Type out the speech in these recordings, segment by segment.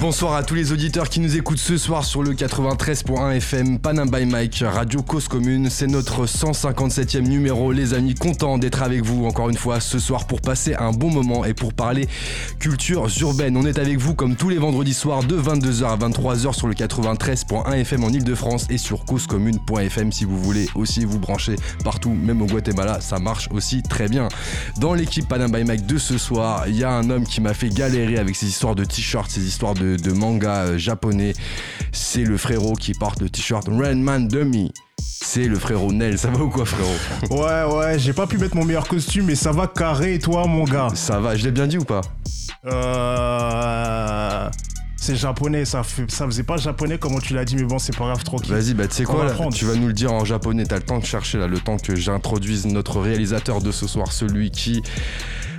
Bonsoir à tous les auditeurs qui nous écoutent ce soir sur le 93.1 FM Panam by Mike Radio Cause Commune. C'est notre 157e numéro, les amis. Content d'être avec vous encore une fois ce soir pour passer un bon moment et pour parler culture urbaine. On est avec vous comme tous les vendredis soirs de 22h à 23h sur le 93.1 FM en Ile-de-France et sur causecommune.fm si vous voulez aussi vous brancher partout, même au Guatemala, ça marche aussi très bien. Dans l'équipe Panam by Mike de ce soir, il y a un homme qui m'a fait galérer avec ses histoires de t-shirts, ses histoires de, de manga euh, japonais. C'est le frérot qui porte le t-shirt Rainman Dummy. C'est le frérot Nel, ça va ou quoi frérot? Ouais, ouais, j'ai pas pu mettre mon meilleur costume, mais ça va carré, toi, mon gars Ça va, je l'ai bien dit ou pas? Euh. C'est japonais, ça, fait, ça faisait pas japonais comment tu l'as dit, mais bon, c'est pas grave, trop. Vas-y, bah tu sais quoi, là, tu vas nous le dire en japonais, t'as le temps de chercher là, le temps que j'introduise notre réalisateur de ce soir, celui qui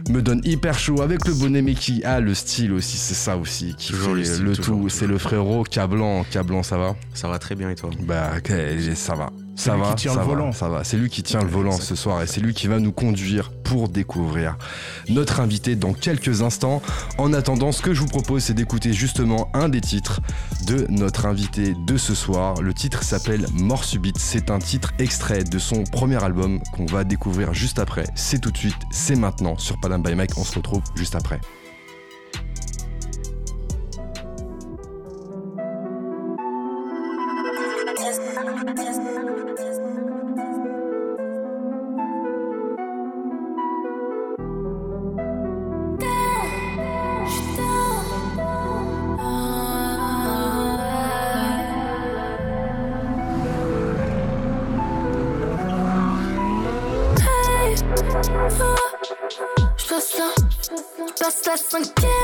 me donne hyper chaud avec le bonnet mais qui a le style aussi, c'est ça aussi, qui Toujours fait le style, le toujours, tout, c'est le frérot Cablan, Cablan ça va? Ça va très bien et toi? Bah ok, ça va. C'est Ça lui va, qui tient ça le va, volant. ça va. C'est lui qui tient le volant ce soir et c'est lui qui va nous conduire pour découvrir notre invité dans quelques instants. En attendant, ce que je vous propose, c'est d'écouter justement un des titres de notre invité de ce soir. Le titre s'appelle Mort subite. C'est un titre extrait de son premier album qu'on va découvrir juste après. C'est tout de suite, c'est maintenant sur Panam by Mike. On se retrouve juste après. Je passe la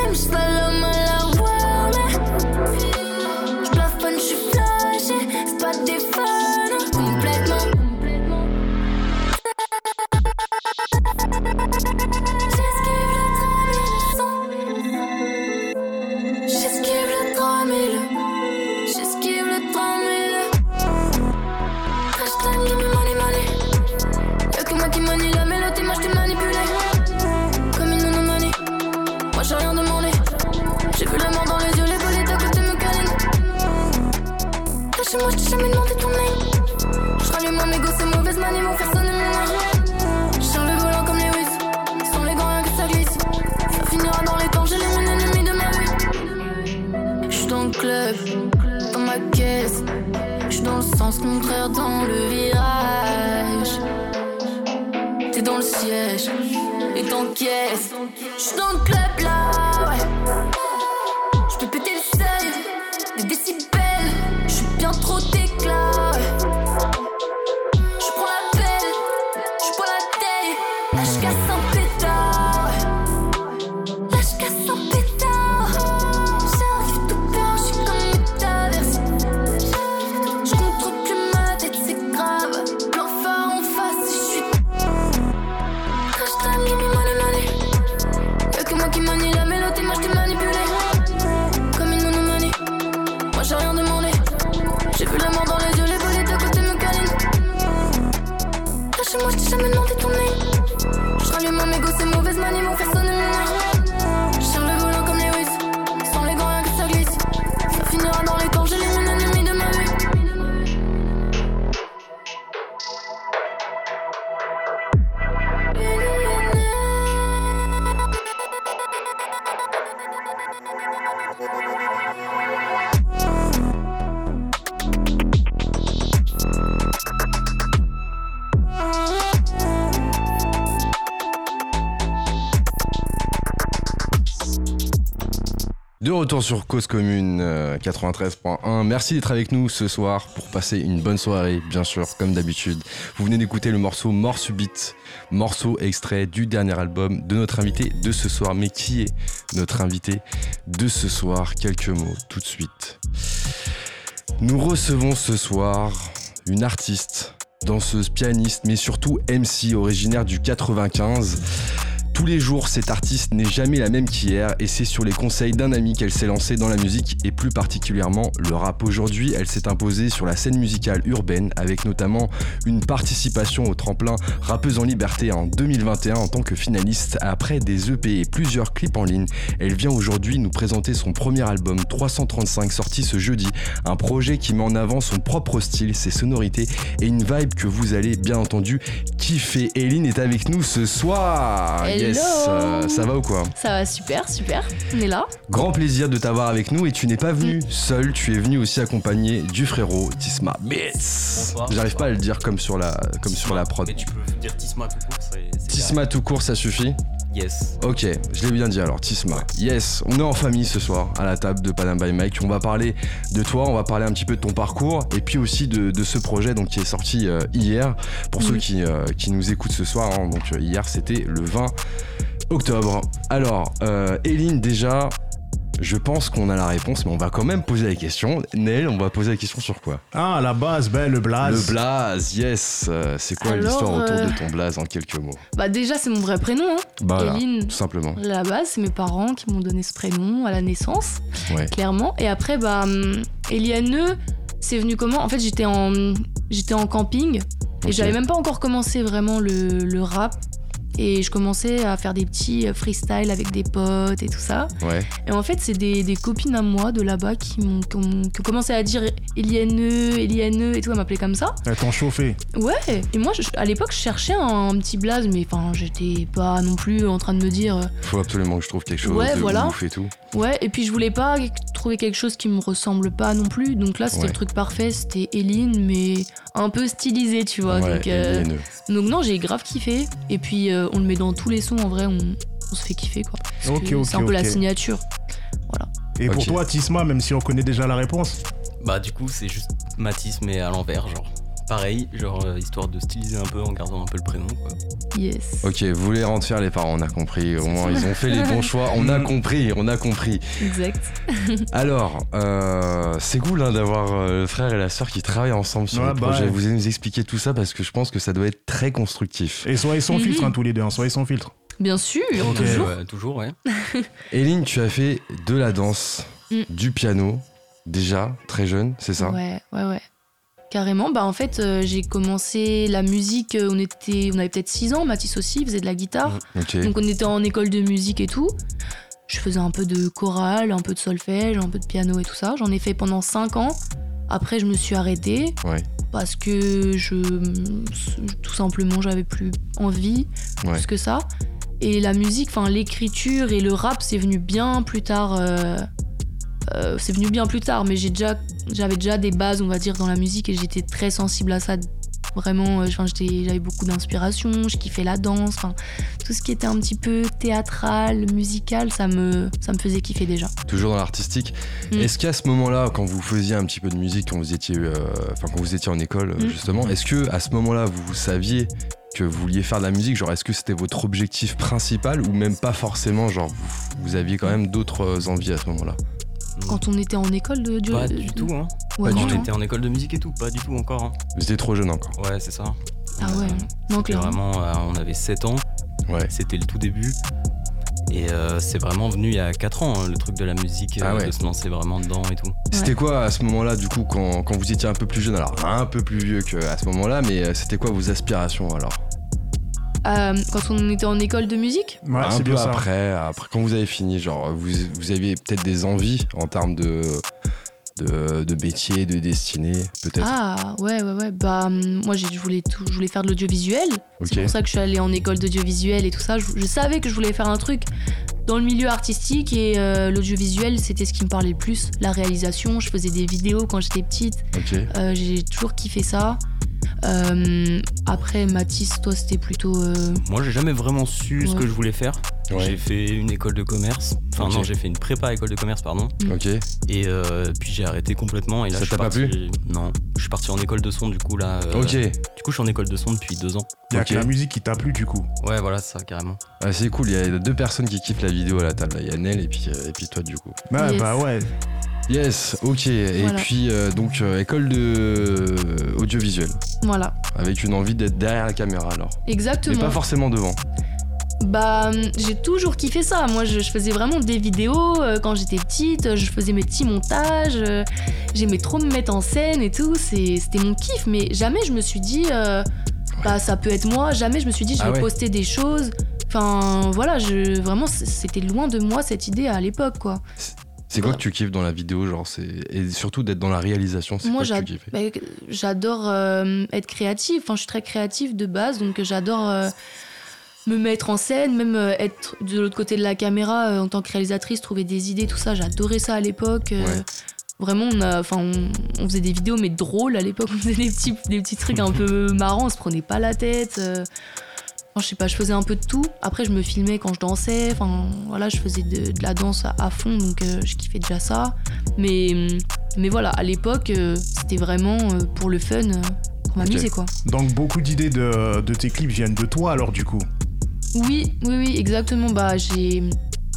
retour sur Cause Commune euh, 93.1. Merci d'être avec nous ce soir pour passer une bonne soirée, bien sûr, comme d'habitude. Vous venez d'écouter le morceau Mort Subite, morceau extrait du dernier album de notre invité de ce soir. Mais qui est notre invité de ce soir? Quelques mots tout de suite. Nous recevons ce soir une artiste, danseuse, pianiste, mais surtout MC originaire du 95. Tous les jours, cette artiste n'est jamais la même qu'hier et c'est sur les conseils d'un ami qu'elle s'est lancée dans la musique et plus particulièrement le rap. Aujourd'hui, elle s'est imposée sur la scène musicale urbaine avec notamment une participation au tremplin Rappeuse en Liberté en 2021 en tant que finaliste après des EP et plusieurs clips en ligne. Elle vient aujourd'hui nous présenter son premier album 335 sorti ce jeudi, un projet qui met en avant son propre style, ses sonorités et une vibe que vous allez bien entendu kiffer. Eline est avec nous ce soir. Yes, euh, ça va ou quoi Ça va super, super. On est là. Grand plaisir de t'avoir avec nous et tu n'es pas venu seul, tu es venu aussi accompagné du frérot Tisma Beats. Bonsoir. J'arrive pas à le dire comme sur la, comme sur la prod. Mais tu peux dire Tisma tout court, c'est. c'est Tisma tout court, ça suffit. Yes. Ok, je l'ai bien dit alors, Tisma. Yes, on est en famille ce soir à la table de Panam by Mike. On va parler de toi, on va parler un petit peu de ton parcours et puis aussi de, de ce projet donc, qui est sorti euh, hier. Pour ceux qui, euh, qui nous écoutent ce soir, hein, donc euh, hier c'était le 20 octobre. Alors, euh, Eline, déjà, je pense qu'on a la réponse, mais on va quand même poser la question. Nel, on va poser la question sur quoi? Ah, à la base, ben, le blaze. Le blaze, yes. Euh, c'est quoi l'histoire autour euh, de ton blaze en quelques mots? Bah déjà c'est mon vrai prénom. Hein. Bah, Eline. tout simplement. À la base c'est mes parents qui m'ont donné ce prénom à la naissance, Ouais. clairement. Et après bah hum, Eliane, c'est venu comment? En fait j'étais en j'étais en camping et j'avais même pas encore commencé vraiment le, le rap. Et je commençais à faire des petits euh, freestyles avec des potes et tout ça. Ouais. Et en fait, c'est des, des copines à moi de là-bas qui m'ont commencé à dire Eliane, Eliane et tout, à m'appeler comme ça. Elles t'ont chauffé. Ouais, et moi je- à l'époque je cherchais un, petit blaze, mais enfin j'étais pas non plus en train de me dire euh, Faut absolument que je trouve quelque chose Ouais, de voilà. ouf et tout. Ouais, et puis je voulais pas trouver quelque chose qui me ressemble pas non plus, donc là c'était Ouais. le truc parfait, c'était Eline, mais un peu stylisé, tu vois. ouais, donc, euh, donc non, j'ai grave kiffé, et puis euh, on le met dans tous les sons en vrai, on, on se fait kiffer quoi. C'est un peu la signature. Et pour toi, Tisma, même si on connaît déjà la réponse, Bah, du coup, c'est juste Matisse, mais à l'envers, genre. Pareil, genre, euh, histoire de styliser un peu en gardant un peu le prénom, quoi. Yes. Ok, vous voulez rendre fiers les parents, on a compris. Au moins, ils ont fait les bons choix. On a Mm. compris, on a compris. Exact. Alors, euh, c'est cool hein, d'avoir euh, le frère et la sœur qui travaillent ensemble sur Ouais, le bah projet. ouais. Vous allez nous expliquer tout ça parce que je pense que ça doit être très constructif. et soyez sans Mhm. filtre, hein, tous les deux, hein, soyez sans filtre. Bien sûr, Ok. toujours. Ouais, toujours, ouais. Eline, tu as fait de la danse, Mm. du piano, déjà, très jeune, c'est ça? Ouais, ouais, ouais. Carrément. Bah en fait, euh, j'ai commencé la musique, euh, on, était, on avait peut-être 6 ans, Mathis aussi, faisait de la guitare. Ok. Donc on était en école de musique et tout. Je faisais un peu de chorale, un peu de solfège, un peu de piano et tout ça. J'en ai fait pendant 5 ans. Après, je me suis arrêtée Ouais. parce que je, tout simplement, j'avais plus envie Ouais. plus que ça. Et la musique, enfin l'écriture et le rap, c'est venu bien plus tard. euh, euh, c'est venu bien plus tard, mais j'ai déjà, j'avais déjà des bases, on va dire, dans la musique et j'étais très sensible à ça. Vraiment, euh, j'avais beaucoup d'inspiration, je kiffais la danse, tout ce qui était un petit peu théâtral, musical, ça me, ça me faisait kiffer déjà. Toujours dans l'artistique. Mm. Est-ce qu'à ce moment-là, quand vous faisiez un petit peu de musique, quand vous étiez, euh, enfin quand vous étiez en école Mm. justement, est-ce que à ce moment-là, vous, saviez que vous vouliez faire de la musique? Genre, est-ce que c'était votre objectif principal ou même pas forcément Genre, vous, vous aviez quand même d'autres envies à ce moment-là? Quand on était en école de, de- Pas de- du tout, hein. Ouais, Pas Quand du on tout. était en école de musique et tout, pas du tout encore, hein. Vous étiez trop jeune encore. Ouais, c'est ça. Ah ouais, Euh, non C'était clairement. vraiment, euh, on avait 7 ans, Ouais. c'était le tout début. Et euh, c'est vraiment venu il y a 4 ans, hein, le truc de la musique, Ah euh, ouais. de se lancer vraiment dedans et tout. C'était quoi à ce moment-là, du coup, quand, quand vous étiez un peu plus jeune? Alors, un peu plus vieux qu'à ce moment-là, mais c'était quoi vos aspirations alors? Euh, quand on était en école de musique, Ouais, Un c'est peu après, après, quand vous avez fini, genre, vous, vous aviez peut-être des envies en termes de, de, de métier, de destinée, peut-être Ah ouais ouais ouais bah hum, moi j'ai- je voulais tout, je voulais faire de l'audiovisuel. Ok. C'est pour ça que je suis allée en école d'audiovisuel et tout ça. Je, je savais que je voulais faire un truc dans le milieu artistique et euh, l'audiovisuel c'était ce qui me parlait le plus. La réalisation, je faisais des vidéos quand j'étais petite. Ok. Euh, j'ai toujours kiffé ça. Euh, après Mathis, toi c'était plutôt euh, Moi, j'ai jamais vraiment su ce que je voulais faire. J'ai fait une école de commerce. Enfin, non, j'ai fait une prépa école de commerce, pardon. Ok. Et euh, puis j'ai arrêté complètement. Et là, Ça je suis t'a pas parti- Non, je suis parti en école de son, du coup, là. euh, Ok. Du coup, je suis en école de son depuis deux ans. Il y a Ok. que la musique qui t'a plu, du coup. Ouais, voilà, c'est ça, carrément. Ah, c'est cool, il y a deux personnes qui kiffent la vidéo à la table. Il y a Nel et puis, euh, et puis toi, du coup. Yes. bah ouais. Yes, ok. Et puis, euh, donc, euh, école de euh, audiovisuel, voilà avec une envie d'être derrière la caméra alors. exactement. Mais pas forcément devant. Bah, j'ai toujours kiffé ça. Moi, je, je faisais vraiment des vidéos euh, quand j'étais petite. Je faisais mes petits montages. euh, J'aimais trop me mettre en scène et tout. C'était mon kiff. Mais jamais je me suis dit, euh, bah, ça peut être moi. Jamais je me suis dit, je Ah vais ouais. poster des choses. Enfin, voilà, je, vraiment, c'était loin de moi cette idée à l'époque, quoi. C'est quoi que tu kiffes dans la vidéo, genre c'est et surtout d'être dans la réalisation, c'est Moi, quoi que j'ad- tu kiffes bah, j'adore euh, être créative. Enfin, je suis très créative de base, donc j'adore euh, me mettre en scène, même euh, être de l'autre côté de la caméra en tant que réalisatrice, trouver des idées, tout ça. J'adorais ça à l'époque. Ouais. Vraiment, on, a, enfin, on, on faisait des vidéos, mais drôles à l'époque. On faisait des petits, des petits trucs un peu marrants, on se prenait pas la tête. Je sais pas, je faisais un peu de tout. Après, je me filmais quand je dansais. Enfin, voilà, je faisais de, de la danse à, à fond, donc euh, je kiffais déjà ça. Mais, mais voilà, à l'époque, euh, c'était vraiment euh, pour le fun, pour m'amuser, quoi. Donc beaucoup d'idées de, de tes clips viennent de toi alors du coup? Oui, oui, oui, exactement. Bah, j'ai.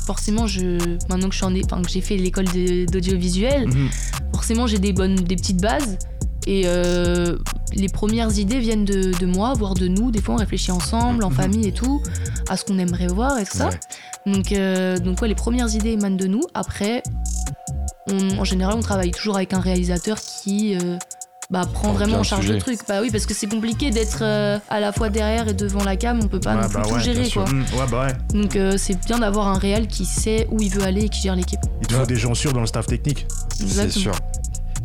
Forcément, je, maintenant que enfin, j'ai fait l'école d'audiovisuel, Mhm. forcément j'ai des bonnes, des petites bases. Et euh, les premières idées viennent de, de moi, voire de nous. Des fois, on réfléchit ensemble, en Mhm. famille et tout, à ce qu'on aimerait voir et tout ça. Ouais. Donc, euh, donc ouais, les premières idées émanent de nous. Après, on- en général, on travaille toujours avec un réalisateur qui euh, bah, prend vraiment en charge le truc. Bah oui, parce que c'est compliqué d'être euh, à la fois derrière et devant la cam. On peut pas Ouais, non plus bah tout ouais, gérer, quoi. Mm, ouais, bah ouais. Donc euh, c'est bien d'avoir un réel qui sait où il veut aller et qui gère l'équipe. Il te faut des gens sûrs dans le staff technique. C'est sûr.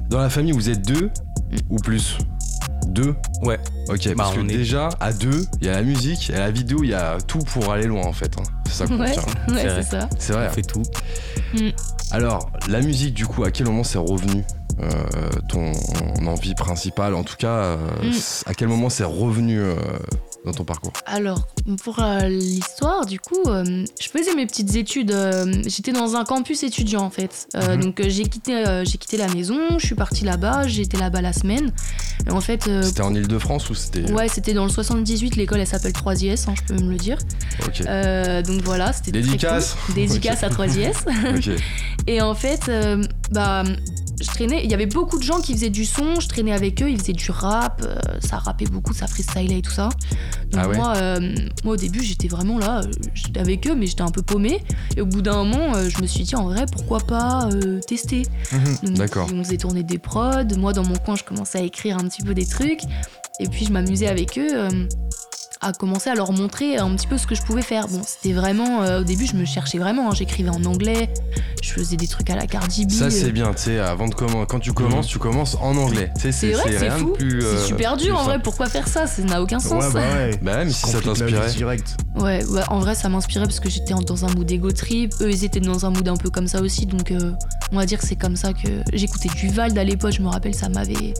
Dans la famille, vous êtes deux ou plus Deux Ouais. Ok, Bah, parce que est- déjà, à deux, il y a la musique, il y a la vidéo, il y a tout pour aller loin en fait. hein. C'est ça qu'on Ouais, retient. ouais, vrai. c'est ça. C'est vrai. On fait tout. Alors, la musique, du coup, à quel moment c'est revenu euh, ton envie principale En tout cas, euh, Mm. à quel moment c'est revenu euh, dans ton parcours Alors, pour euh, l'histoire, du coup, euh, je faisais mes petites études. euh, J'étais dans un campus étudiant, en fait. Mhm. Donc, j'ai quitté, j'ai quitté la maison, je suis partie là-bas, j'étais là-bas la semaine. Et en fait, C'était en Ile-de-France ou c'était. ouais, c'était dans le 78, l'école, elle s'appelle 3IS, hein, je peux même le dire. Donc voilà, c'était très Dédicace. cool. Dédicace à 3IS. Ok. Et en fait, bah, je traînais. Il y avait beaucoup de gens qui faisaient du son. Je traînais avec eux. Ils faisaient du rap. euh, ça rappait beaucoup, ça freestylait et tout ça. Donc Ah ouais moi, euh, moi, au début, j'étais vraiment là. euh, J'étais avec eux, mais j'étais un peu paumée. Et au bout d'un moment, euh, je me suis dit, en vrai, pourquoi pas tester. Donc, D'accord. On faisait tourner des prods. Moi, dans mon coin, je commençais à écrire un petit peu des trucs. Et puis, je m'amusais avec eux. À commencer à leur montrer un petit peu ce que je pouvais faire. Bon, c'était vraiment. euh, au début, je me cherchais vraiment. hein. J'écrivais en anglais, je faisais des trucs à la Cardi B. Ça, euh, c'est bien, tu sais, avant de commen- quand tu commences, tu commences en anglais. C'est vrai, c'est rien de fou. plus. euh, c'est super dur en vrai. simple. Pourquoi faire ça? Ça n'a aucun sens. Ouais, bah ouais. Bah, ouais, mais si ça t'inspirait. direct. Ouais, ouais, en vrai, ça m'inspirait parce que j'étais dans un mood ego trip. Eux, ils étaient dans un mood un peu comme ça aussi. Donc, euh, on va dire que c'est comme ça que j'écoutais du Vald à l'époque. Je me rappelle, ça m'avait.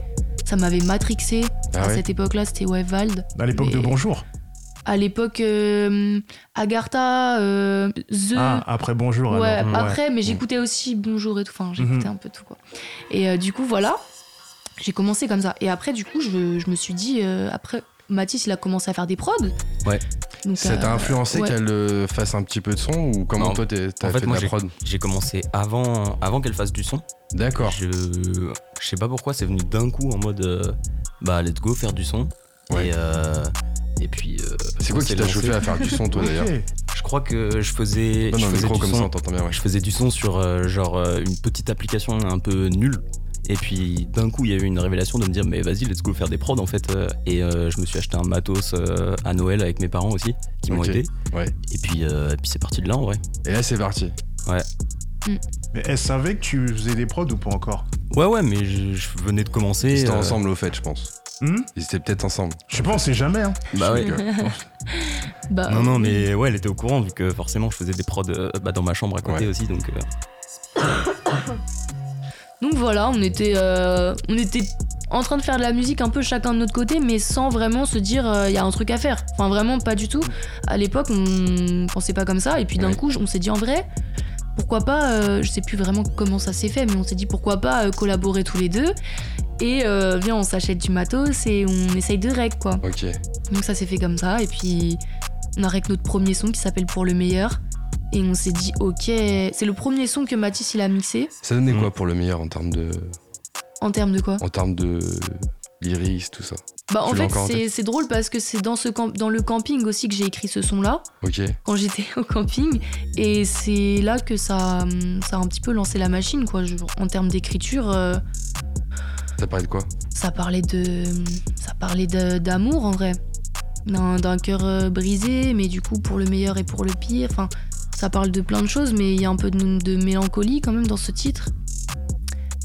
Ça m'avait matrixé. Ah à ouais cette époque-là, c'était ouais, Vald. À l'époque Mais- de Bonjour. À l'époque, euh, Agartha, euh, The. Ah, après Bonjour. ouais, alors. après, mais j'écoutais aussi Bonjour et tout. Enfin, j'écoutais Mhm. un peu tout, quoi. Et euh, du coup, voilà. J'ai commencé comme ça. Et après, du coup, je, je me suis dit, euh, après, Mathis, il a commencé à faire des prods. Ouais. Donc, Ça t'a influencé ouais. qu'elle euh, fasse un petit peu de son ou comment Non. toi t'es- t'as En fait, fait, moi, de la prod? J'ai commencé avant, avant qu'elle fasse du son. D'accord. Je, je sais pas pourquoi, c'est venu d'un coup en mode euh, bah let's go faire du son. Ouais. Et, euh, et puis. euh, C'est quoi qui t'a chauffé à faire du son toi d'ailleurs. Je crois que je faisais. Donne je un faisais micro du comme son, ça, bien, ouais. Je faisais du son sur euh, genre euh, une petite application un peu nulle. Et puis d'un coup, il y a eu une révélation de me dire mais vas-y, let's go faire des prods en fait. euh, Et euh, je me suis acheté un matos euh, à Noël avec mes parents aussi, qui m'ont aidé. Ouais. Et puis, euh, et puis c'est parti de là en vrai. Et là c'est parti. Mais elle savait que tu faisais des prods ou pas encore? Ouais, ouais, mais je, je venais de commencer. Euh, ensemble au fait, je pense. Hmm Ils étaient peut-être ensemble. Je sais pas, on sait jamais. Hein. Bah ouais. Bah, Non, non, oui. mais ouais, elle était au courant vu que forcément je faisais des prods euh, bah, dans ma chambre à côté Ouais. aussi. Donc, euh, Donc voilà, on était, euh, on était en train de faire de la musique un peu chacun de notre côté, mais sans vraiment se dire il y a un truc à faire. Enfin, vraiment pas du tout. À l'époque, on pensait pas comme ça. Et puis d'un Ouais. coup, on s'est dit en vrai, pourquoi pas, euh, je sais plus vraiment comment ça s'est fait, mais on s'est dit pourquoi pas euh, collaborer tous les deux. Et euh, viens, on s'achète du matos et on essaye de rec quoi. Ok. Donc ça s'est fait comme ça. Et puis on a rec notre premier son qui s'appelle Pour le meilleur. Et on s'est dit ok, c'est le premier son que Mathis il a mixé. Ça donnait Mm. quoi pour le meilleur en termes de. En termes de quoi? En termes de. Lyris, tout ça. Bah, en Tu fait, c'est drôle parce que c'est dans, ce dans le camping aussi que j'ai écrit ce son-là, Ok. quand j'étais au camping. Et c'est là que ça, ça a un petit peu lancé la machine, quoi. Je- en termes d'écriture, euh, Ça parlait de quoi? Ça parlait de. Ça parlait d'amour, en vrai. D'un cœur euh, brisé, mais du coup, pour le meilleur et pour le pire. Enfin, ça parle de plein de choses, mais il y a un peu de, de mélancolie quand même dans ce titre.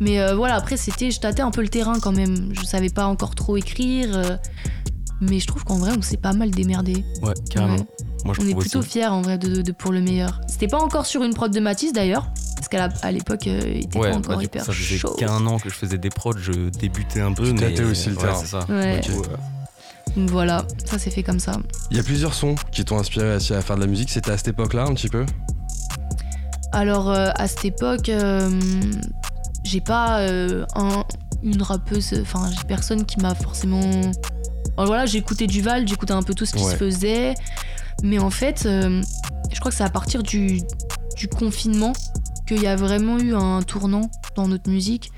Mais euh, voilà, après, c'était. Je tâtais un peu le terrain quand même. Je savais pas encore trop écrire. euh, mais je trouve qu'en vrai, on s'est pas mal démerdé. Ouais, carrément. Ouais. Moi, je On est plutôt aussi. fiers en vrai de, de pour le meilleur. C'était pas encore sur une prod de Matisse d'ailleurs, parce qu'à l'époque, euh, il était Ouais, pas bah, encore coup, hyper ça faisait qu'un an que je faisais des prods, je débutais un peu. Tu mais tâtais aussi le ouais, terrain. c'est ça. Euh, Donc voilà, ça s'est fait comme ça. Il y a plusieurs sons qui t'ont inspiré aussi à faire de la musique. C'était à cette époque-là, un petit peu? Alors euh, à cette époque, euh, j'ai pas euh, un, une rappeuse, enfin j'ai personne qui m'a forcément. Alors, voilà, j'écoutais Duval, j'écoutais un peu tout ce qui Ouais. se faisait, mais en fait, euh, je crois que c'est à partir du, du confinement qu'il y a vraiment eu un tournant dans notre musique.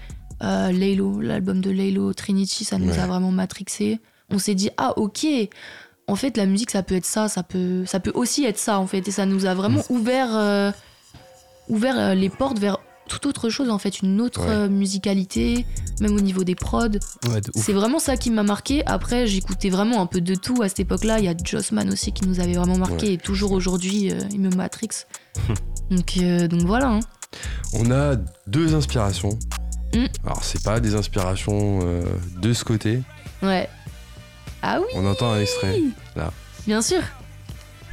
Euh, Laylo, l'album de Laylo, Trinity, ça nous Ouais. a vraiment matrixé. On s'est dit ah ok, en fait la musique ça peut être ça, ça peut, ça peut aussi être ça en fait, et ça nous a vraiment Mm. ouvert, euh, ouvert les portes vers toute autre chose en fait, une autre Ouais. euh, musicalité, même au niveau des prods. ouais. C'est vraiment ça qui m'a marqué. Après, j'écoutais vraiment un peu de tout à cette époque-là. Il y a Jossman aussi qui nous avait vraiment marqué Ouais. et toujours aujourd'hui, euh, il me matrix. donc, euh, donc voilà. hein. On a deux inspirations. Mm. Alors, c'est pas des inspirations euh, de ce côté. Ouais. Ah oui, On entend un extrait. bien sûr.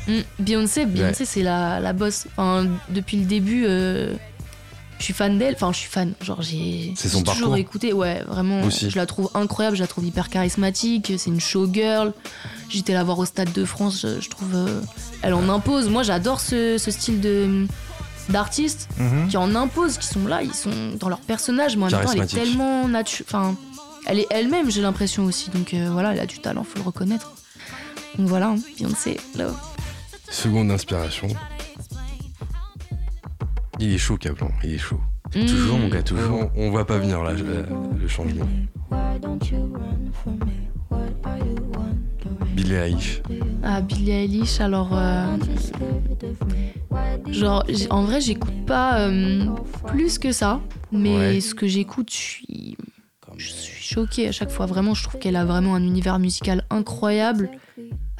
Mm. Beyoncé, Beyoncé c'est la, la boss. Enfin, depuis le début, je suis fan d'elle. Enfin, je suis fan. Genre, j'ai toujours parcours. écouté. Ouais, vraiment. Aussi. Je la trouve incroyable. Je la trouve hyper charismatique. C'est une showgirl. J'étais la voir au Stade de France. Je, je trouve. euh, elle en impose. Moi, j'adore ce, ce style de d'artistes Mhm. qui en imposent, qui sont là, ils sont dans leur personnage. Moi, en même temps, elle est tellement naturelle. Enfin, elle est elle-même, j'ai l'impression aussi. Donc euh, voilà, elle a du talent, faut le reconnaître. Donc voilà, hein, Beyoncé, love. Seconde inspiration. Il est chaud, Caplan. Il est chaud. Mm. Toujours, mon gars, toujours. On, on voit pas venir là, le, le changement. Billie Eilish. Ah, Billie Eilish, alors. euh, genre, en vrai, j'écoute pas euh, plus que ça. Mais Ouais. ce que j'écoute, je suis. Je suis choquée à chaque fois. Vraiment, je trouve qu'elle a vraiment un univers musical incroyable.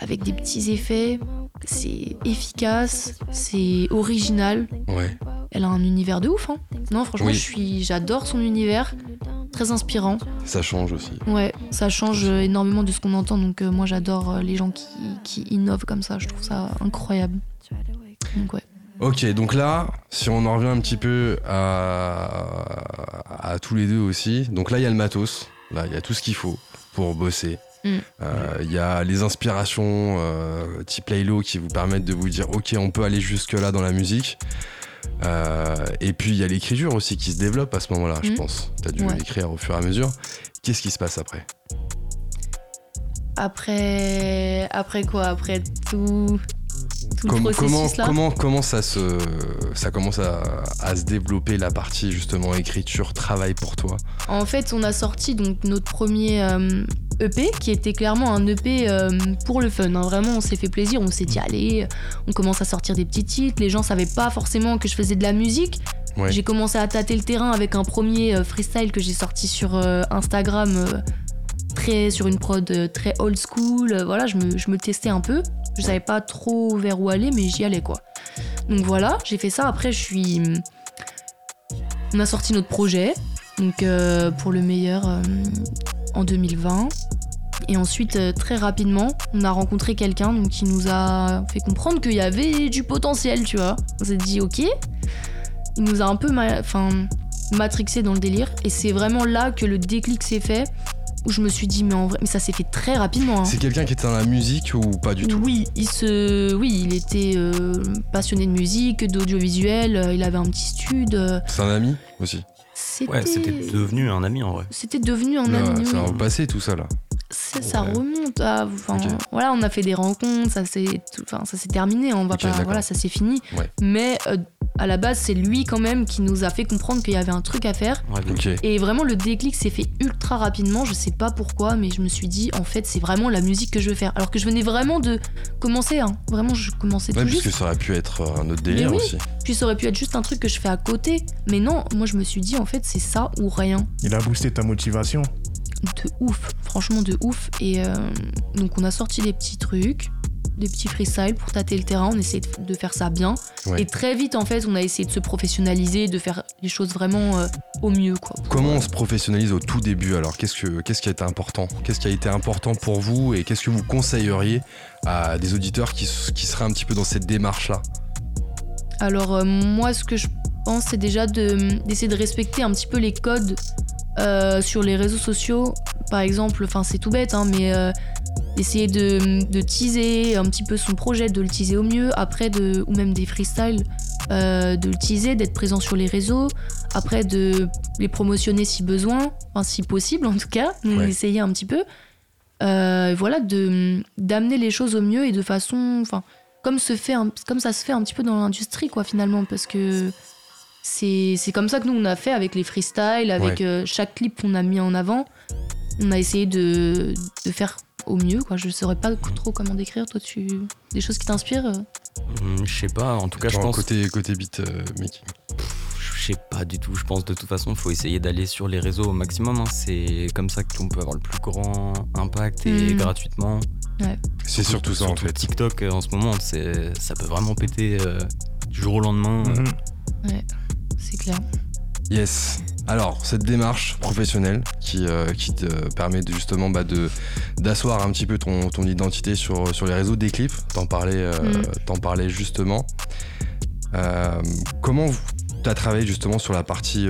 Avec des petits effets. C'est efficace. C'est original. Ouais. Elle a un univers de ouf, hein. Non, franchement, Oui. je suis, j'adore son univers. Très inspirant. Ça change aussi. Ouais, ça change énormément de ce qu'on entend. Donc, euh, moi, j'adore euh, les gens qui, qui innovent comme ça. Je trouve ça incroyable. Donc, ouais. Ok, donc là, si on en revient un petit peu à, à tous les deux aussi, donc là il y a le matos, là il y a tout ce qu'il faut pour bosser. Mm. Euh, Il y a les inspirations euh, type Laylo qui vous permettent de vous dire ok on peut aller jusque là dans la musique. Euh, et puis il y a l'écriture aussi qui se développe à ce moment-là, je Mm. pense. Tu as dû Ouais. écrire au fur et à mesure. Qu'est-ce qui se passe après? Après, après quoi? Après tout, tout Com- le comment, processus comment, comment ça, se, ça commence à, à se développer la partie justement écriture, travail pour toi? En fait, on a sorti donc notre premier euh, EP qui était clairement un EP euh, pour le fun. hein. Vraiment, on s'est fait plaisir. On s'est dit allez, on commence à sortir des petits titres. Les gens savaient pas forcément que je faisais de la musique. Ouais. J'ai commencé à tâter le terrain avec un premier euh, freestyle que j'ai sorti sur Instagram, très sur une prod très old school. Voilà, je me, je me testais un peu. Je savais pas trop vers où aller, mais j'y allais quoi. Donc voilà, j'ai fait ça. Après, je suis. On a sorti notre projet, donc euh, pour le meilleur euh, en 2020. Et ensuite, euh, très rapidement, on a rencontré quelqu'un qui nous a fait comprendre qu'il y avait du potentiel, tu vois. On s'est dit, ok. Il nous a un peu ma- matrixé dans le délire. Et c'est vraiment là que le déclic s'est fait, où je me suis dit, mais en vrai, mais ça s'est fait très rapidement. hein. C'est quelqu'un qui était dans la musique ou pas du tout? Oui, il se, oui, il était euh, passionné de musique, d'audiovisuel. euh, Il avait un petit stud. euh, C'est un ami aussi? C'était, Ouais, c'était devenu un ami en vrai. c'était devenu un Ouais, ami. C'est oui. un passé tout ça là. Ça, remonte à. Enfin, Ok. voilà, on a fait des rencontres, ça s'est, tout- enfin, ça s'est terminé. On va Ok, pas, voilà, ça s'est fini. Ouais. Mais euh, à la base, c'est lui quand même qui nous a fait comprendre qu'il y avait un truc à faire. Ouais. Et vraiment, le déclic s'est fait ultra rapidement. Je sais pas pourquoi, mais je me suis dit, en fait, c'est vraiment la musique que je veux faire. Alors que je venais vraiment de commencer, hein. Vraiment, je commençais Ouais, tout puisque juste. ça aurait pu être euh, un autre délire oui. aussi. Puis ça aurait pu être juste un truc que je fais à côté. Mais non, moi, je me suis dit, en fait, c'est ça ou rien. Il a boosté ta motivation. De ouf, franchement de ouf. Et euh, donc on a sorti des petits trucs, des petits freestyles pour tâter le terrain, on essayait de, faire ça bien. Ouais. Et très vite en fait on a essayé de se professionnaliser, de faire les choses vraiment euh, au mieux quoi. Comment on se professionnalise au tout début alors? Qu'est-ce que qu'est-ce qui a été important? Qu'est-ce qui a été important pour vous? Et qu'est-ce que vous conseilleriez à des auditeurs qui, qui seraient un petit peu dans cette démarche là Alors euh, moi ce que je pense c'est déjà de- d'essayer de respecter un petit peu les codes euh, sur les réseaux sociaux. Par exemple, enfin c'est tout bête hein, mais euh, d'essayer de, de teaser un petit peu son projet, de le teaser au mieux, après de, ou même des freestyles, euh, de le teaser, d'être présent sur les réseaux, après de les promotionner si besoin, enfin si possible en tout cas, Ouais. essayer un petit peu. Voilà, de d'amener les choses au mieux et de façon, enfin comme se fait, un- comme ça se fait un petit peu dans l'industrie quoi finalement, parce que c'est c'est comme ça que nous on a fait avec les freestyles, avec Ouais. euh, chaque clip qu'on a mis en avant, on a essayé de, de faire au mieux quoi. Je saurais pas trop comment décrire. Toi, tu des choses qui t'inspirent Hum, Je sais pas, en tout cas, je pense. côté côté beat euh, making. Je sais pas du tout. Je pense de toute façon, il faut essayer d'aller sur les réseaux au maximum. hein. C'est comme ça qu'on peut avoir le plus grand impact et Mm. gratuitement. C'est surtout ça en fait. TikTok euh, en ce moment, c'est ça peut vraiment péter euh, du jour au lendemain. Mhm. C'est clair. Yes. Alors, cette démarche professionnelle qui, euh, qui te permet de, justement bah, de, d'asseoir un petit peu ton, ton identité sur, sur les réseaux des clips, t'en parlais, euh, Mm. t'en parlais justement. Euh, comment tu as travaillé justement sur la partie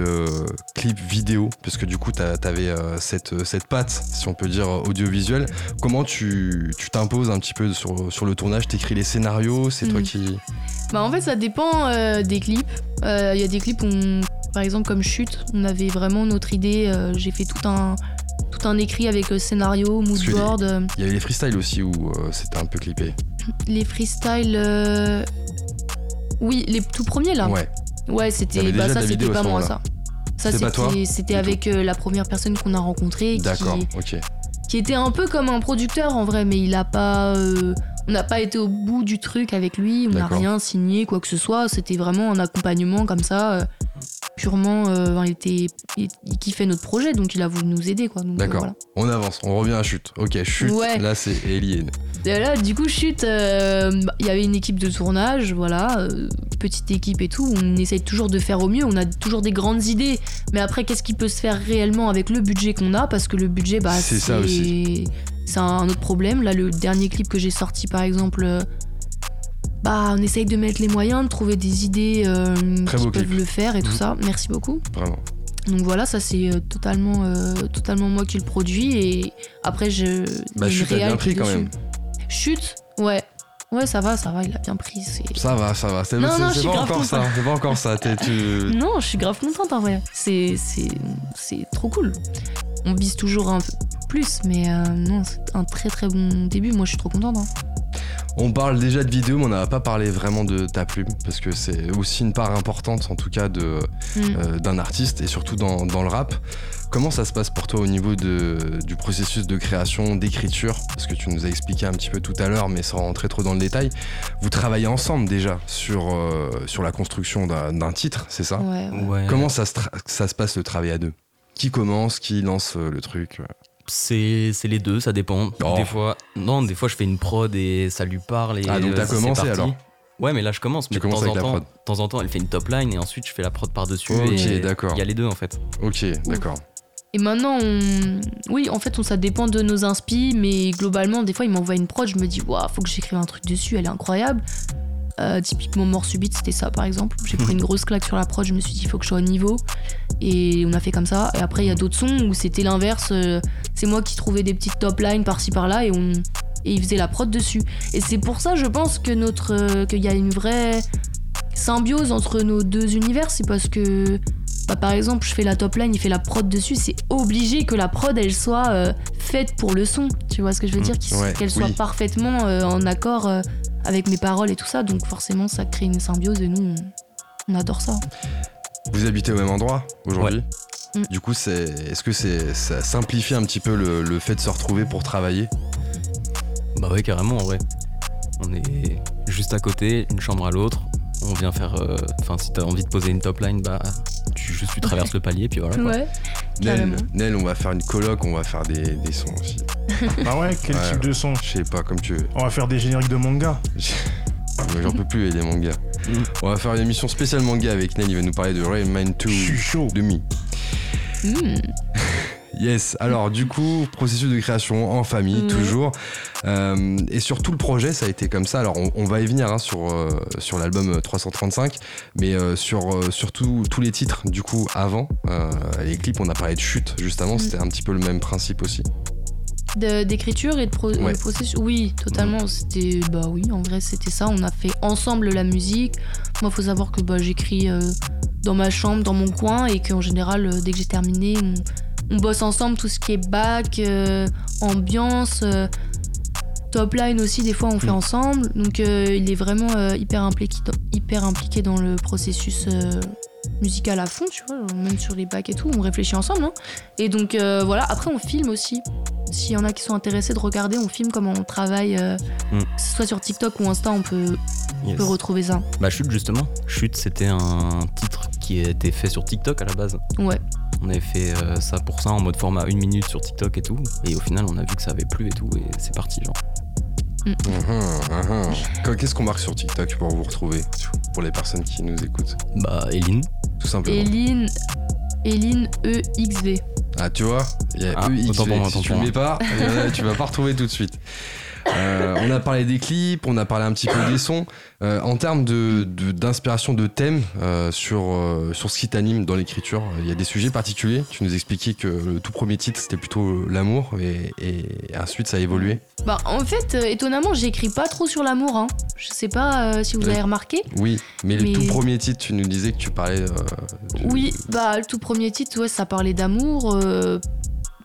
clip vidéo? Parce que du coup, t'avais euh, cette, cette patte, si on peut dire, audiovisuelle. Comment tu tu t'imposes un petit peu sur, sur le tournage? T'écris les scénarios? C'est toi Mm. qui. Bah en fait ça dépend euh, des clips. Euh, Il y a des clips où, on- par exemple comme Chute, on avait vraiment notre idée. euh, J'ai fait tout un tout un écrit avec scénario, moodboard, euh, Il y avait les freestyles aussi où euh, c'était un peu clippé. les freestyles. euh, Oui, les tout premiers là. Ouais. Ouais, c'était bah ça c'était pas moi ça. Ça C'était avec euh, la première personne qu'on a rencontrée qui, D'accord, ok. qui était un peu comme un producteur en vrai, mais il a pas. On n'a pas été au bout du truc avec lui, on n'a rien signé, quoi que ce soit. C'était vraiment un accompagnement comme ça, euh, purement. euh, il, était, il, il kiffait notre projet, donc il a voulu nous aider, quoi. euh, D'accord. voilà. On avance, on revient à chute. Ok, chute. Ouais. Là, c'est Alien. Et là, du coup, chute, bah, il y avait une équipe de tournage, voilà, petite équipe et tout. On essaye toujours de faire au mieux, on a toujours des grandes idées. Mais après, qu'est-ce qui peut se faire réellement avec le budget qu'on a Parce que le budget, bah, C'est ça aussi. C'est un autre problème. Là, le dernier clip que j'ai sorti, par exemple, euh, bah, on essaye de mettre les moyens, de trouver des idées euh, Très qui peuvent clip. le faire et tout Mhm. ça. Merci beaucoup. Vraiment. Donc voilà, ça c'est euh, totalement, euh, totalement moi qui le produis. Et après, je. Bah, chute a réal bien pris quand même. Chute, ouais. Ouais, ça va, ça va, il a bien pris. Ça va, ça va. C'est pas grave encore ça. contente. C'est pas encore ça. Tu... Non, je suis grave contente en vrai. C'est, trop cool. On vise toujours un peu plus, mais euh, non, c'est un très très bon début. Moi, je suis trop contente. hein. On parle déjà de vidéo, mais on n'a pas parlé vraiment de ta plume, parce que c'est aussi une part importante, en tout cas, Mm. euh, d'un artiste, et surtout dans, dans le rap. Comment ça se passe pour toi au niveau de, du processus de création, d'écriture? Parce que tu nous as expliqué un petit peu tout à l'heure, mais sans rentrer trop dans le détail. Vous travaillez ensemble déjà sur, euh, sur la construction d'un, titre, c'est ça? Ouais, ouais. Ouais. Comment ça se, ça se passe le travail à deux? Qui commence Qui lance euh, le truc? C'est c'est les deux, ça dépend. Oh. Des fois, non, des fois je fais une prod et ça lui parle. Et Ah, donc t'as commencé, parti. alors? Ouais, mais là je commence. Mais de commences temps en avec la temps, prod. de temps en temps, elle fait une top line et ensuite je fais la prod par dessus. Ok, d'accord. Il y a les deux en fait. Ok, d'accord. Et maintenant, on... oui, en fait, on, ça dépend de nos inspi, mais globalement, des fois, il m'envoie une prod, je me dis, waouh, faut que j'écrive un truc dessus, elle est incroyable. Euh, typiquement, Mort Subite, c'était ça, par exemple. J'ai pris une grosse claque sur la prod, je me suis dit, il faut que je sois au niveau. Et on a fait comme ça. Et après, il y a d'autres sons où c'était l'inverse. euh, c'est moi qui trouvais des petites top lines par-ci par-là et on. Et il faisait la prod dessus. Et c'est pour ça, je pense, que notre, euh, qu'il y a une vraie symbiose entre nos deux univers. C'est parce que bah, par exemple, je fais la top line, il fait la prod dessus, c'est obligé que la prod elle soit euh, faite pour le son. Tu vois ce que je veux dire? Qu'il- Ouais, Qu'elle soit oui. parfaitement euh, en accord euh, avec mes paroles et tout ça. Donc forcément, ça crée une symbiose et nous, on, on adore ça. Vous habitez au même endroit aujourd'hui? Mm. Du coup, c'est, est-ce que c'est, ça simplifie un petit peu le, le fait de se retrouver pour travailler? Bah ouais, carrément, en vrai. On est juste à côté, une chambre à l'autre. On vient faire. euh, Enfin, si t'as envie de poser une top line, bah, tu, juste tu traverses le palier, puis voilà. quoi. Ouais. Nel, on va faire une coloc, on va faire des, des sons aussi. Ah ouais, quel Ouais. type de son Je sais pas, comme tu veux. On va faire des génériques de manga. J'en peux plus, les mangas. Mm. On va faire une émission spéciale manga avec Nel, il va nous parler de Rain Man 2 Je suis Yes, alors du coup, processus de création en famille, Ouais. toujours. Euh, et sur tout le projet, ça a été comme ça. Alors on, on va y venir hein, sur, euh, sur l'album 335, mais euh, sur, euh, sur tout- tous les titres, du coup, avant, euh, les clips, on a parlé de chute juste avant, c'était un petit peu le même principe aussi. D'écriture et de pro- Ouais. euh, processus Oui, totalement. C'était. Bah oui, en vrai, c'était ça. On a fait ensemble la musique. Moi, faut savoir que bah, j'écris euh, dans ma chambre, dans mon coin, et qu'en général, euh, dès que j'ai terminé, on, on bosse ensemble tout ce qui est bac, euh, ambiance. euh, Top line aussi, des fois on fait Mm. ensemble. Donc euh, il est vraiment hyper, impliqué dans, hyper impliqué dans le processus musical à fond, tu vois, même sur les bacs et tout, on réfléchit ensemble. hein. Et donc voilà, après on filme aussi. S'il y en a qui sont intéressés de regarder, on filme comment on travaille, Mm. que ce soit sur TikTok ou Insta, on peut, on peut retrouver ça. Bah, Chute, justement. Chute, c'était un titre qui a été fait sur TikTok à la base. Ouais. On avait fait euh, ça pour ça en mode format une minute sur TikTok et tout. Et au final, on a vu que ça avait plu et tout. Et c'est parti, genre. Mhm, mhm. Qu- Qu'est-ce qu'on marque sur TikTok pour vous retrouver, pour les personnes qui nous écoutent, Bah, Eline. tout simplement Eline, Eline E EXV. Ah, tu vois, il y a Ah, EXV. autant pour moi, si tu le mets pas, euh, tu vas pas retrouver tout de suite. Euh, on a parlé des clips, on a parlé un petit peu des sons. Euh, en termes de- de- d'inspiration de, thèmes euh, sur, sur ce qui t'anime dans l'écriture, il y a des sujets particuliers. Tu nous expliquais que le tout premier titre c'était plutôt l'amour et, et ensuite ça a évolué. Bah en fait, étonnamment, j'écris pas trop sur l'amour. Hein. Je sais pas si vous avez remarqué. Oui, mais, le tout premier titre, tu nous disais que tu parlais. de- Oui, bah le tout premier titre, ouais, ça parlait d'amour.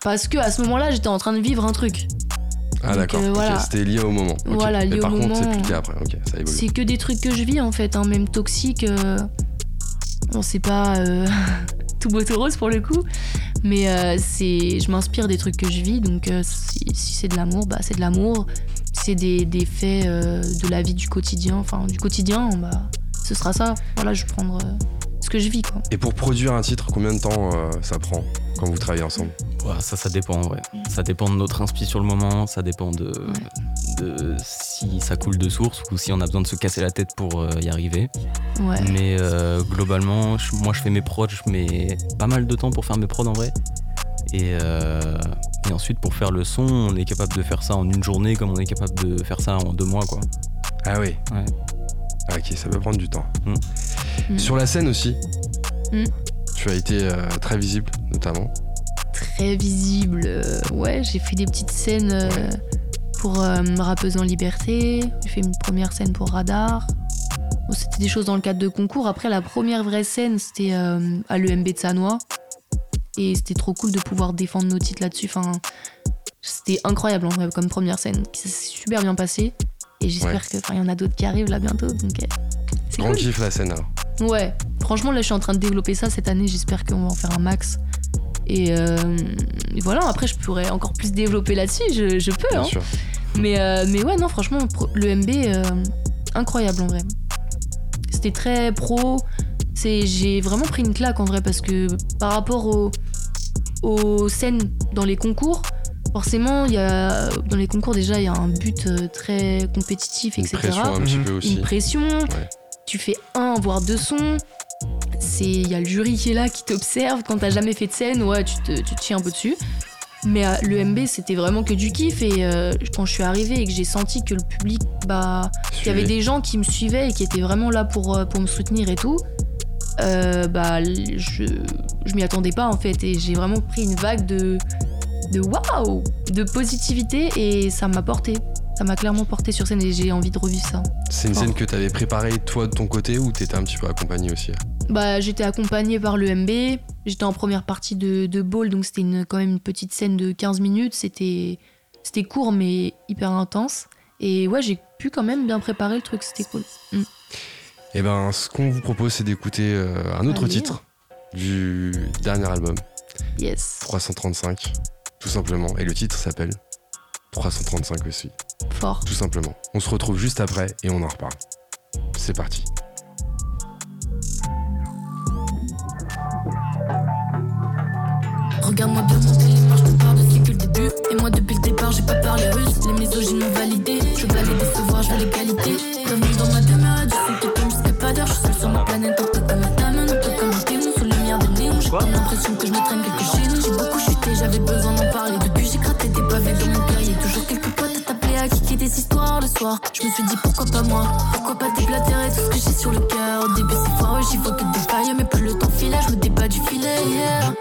parce que à ce moment-là, j'étais en train de vivre un truc. Ah d'accord, euh, c'était lié au moment. Voilà, lié au par contre, c'est plus lié après, ok, ça évolue. C'est que des trucs que je vis en fait, hein, même toxique. euh, Bon, c'est pas euh, tout beau tout rose pour le coup, mais euh, c'est, je m'inspire des trucs que je vis. Donc euh, si, si c'est de l'amour, bah c'est de l'amour. C'est des, des faits euh, de la vie du quotidien, enfin du quotidien, bah ce sera ça. Voilà, je vais prendre euh, ce que je vis quoi. Et pour produire un titre, combien de temps euh, ça prend? Quand vous travaillez ensemble Ouais, ça, ça dépend, ouais. Ça dépend de notre inspi sur le moment, ça dépend de, de si ça coule de source ou si on a besoin de se casser la tête pour euh, y arriver. Ouais. Mais euh, globalement, je- moi je fais mes prods, je mets pas mal de temps pour faire mes prods en vrai. Et, euh, et ensuite pour faire le son, on est capable de faire ça en une journée comme on est capable de faire ça en deux mois quoi. Ah oui Ouais. Ah, Ok, ça peut prendre du temps. Mm. Sur la scène aussi, Mm. tu as été euh, très visible, notamment. très visible. Euh, ouais, j'ai fait des petites scènes euh, pour euh, Rappeuse en Liberté. J'ai fait une première scène pour Radar. Bon, c'était des choses dans le cadre de concours. Après, la première vraie scène, c'était euh, à l'EMB de Sanois. Et c'était trop cool de pouvoir défendre nos titres là-dessus. Enfin, c'était incroyable en vrai, comme première scène. Ça s'est super bien passé. Et j'espère Ouais. que, enfin, il y en a d'autres qui arrivent là bientôt. Donc, Grand cool. kiff la scène alors. Ouais, franchement, là, je suis en train de développer ça cette année. J'espère qu'on va en faire un max. Et, euh, et voilà, après, je pourrais encore plus développer là-dessus. Je, je peux, Bien hein. sûr. Mais, euh, mais ouais, non, franchement, le MB, euh, incroyable en vrai. C'était très pro. C'est, j'ai vraiment pris une claque en vrai parce que par rapport aux, aux scènes dans les concours, forcément, il y a, dans les concours déjà, il y a un but euh, très compétitif, Une etc pression un petit Mhm. peu aussi. une pression. Tu fais un, voire deux sons. C'est, il y a le jury qui est là, qui t'observe. Quand t'as jamais fait de scène, ouais, tu te, tu te chies un peu dessus. Mais euh, le MB, c'était vraiment que du kiff. Et euh, quand je suis arrivée et que j'ai senti que le public, bah, il y avait des gens qui me suivaient et qui étaient vraiment là pour, euh, pour me soutenir et tout. euh, bah, je, je m'y attendais pas en fait. Et j'ai vraiment pris une vague de, de waouh, de positivité et ça m'a porté. Ça m'a clairement porté sur scène et j'ai envie de revivre ça. C'est une Oh. scène que tu avais préparée toi de ton côté ou t'étais un petit peu accompagné aussi Bah, j'étais accompagnée par le MB. J'étais en première partie de, de Ball, donc c'était une- quand même une petite scène de 15 minutes. C'était c'était court, mais hyper intense. Et ouais, j'ai pu quand même bien préparer le truc. C'était cool. Et ben, ce qu'on vous propose, c'est d'écouter euh, un autre Allez. titre du dernier album, Yes. 335, tout simplement. Et le titre s'appelle 335 aussi, Fort. tout simplement. On se retrouve juste après et on en reparle. C'est parti. Regarde-moi bien monter les marches, je te parle de c'est que le début. Et moi depuis le départ, j'ai pas parlé russe. Les misogynes m'ont validé. Je veux pas les décevoir, je veux l'égalité. Bienvenue dans ma demeure, du son qui tombe jusqu'à pas d'heure. Je suis seule sur ma planète, un peu comme un dame, un peu comme un démon sous lumière de néon. J'ai comme l'impression que je me traîne quelque nous. J'ai beaucoup chuté, j'avais besoin d'en parler. Depuis, j'ai gratté des pavés dans mon. Y'a toujours quelques potes à t'appeler à kicker des histoires le soir. Je me suis dit pourquoi pas moi, pourquoi pas déblatérer tout ce que j'ai sur le cœur? Au début, c'est foireux, j'y vois que des failles. Mais plus le temps file, je me débat du filet. Yeah,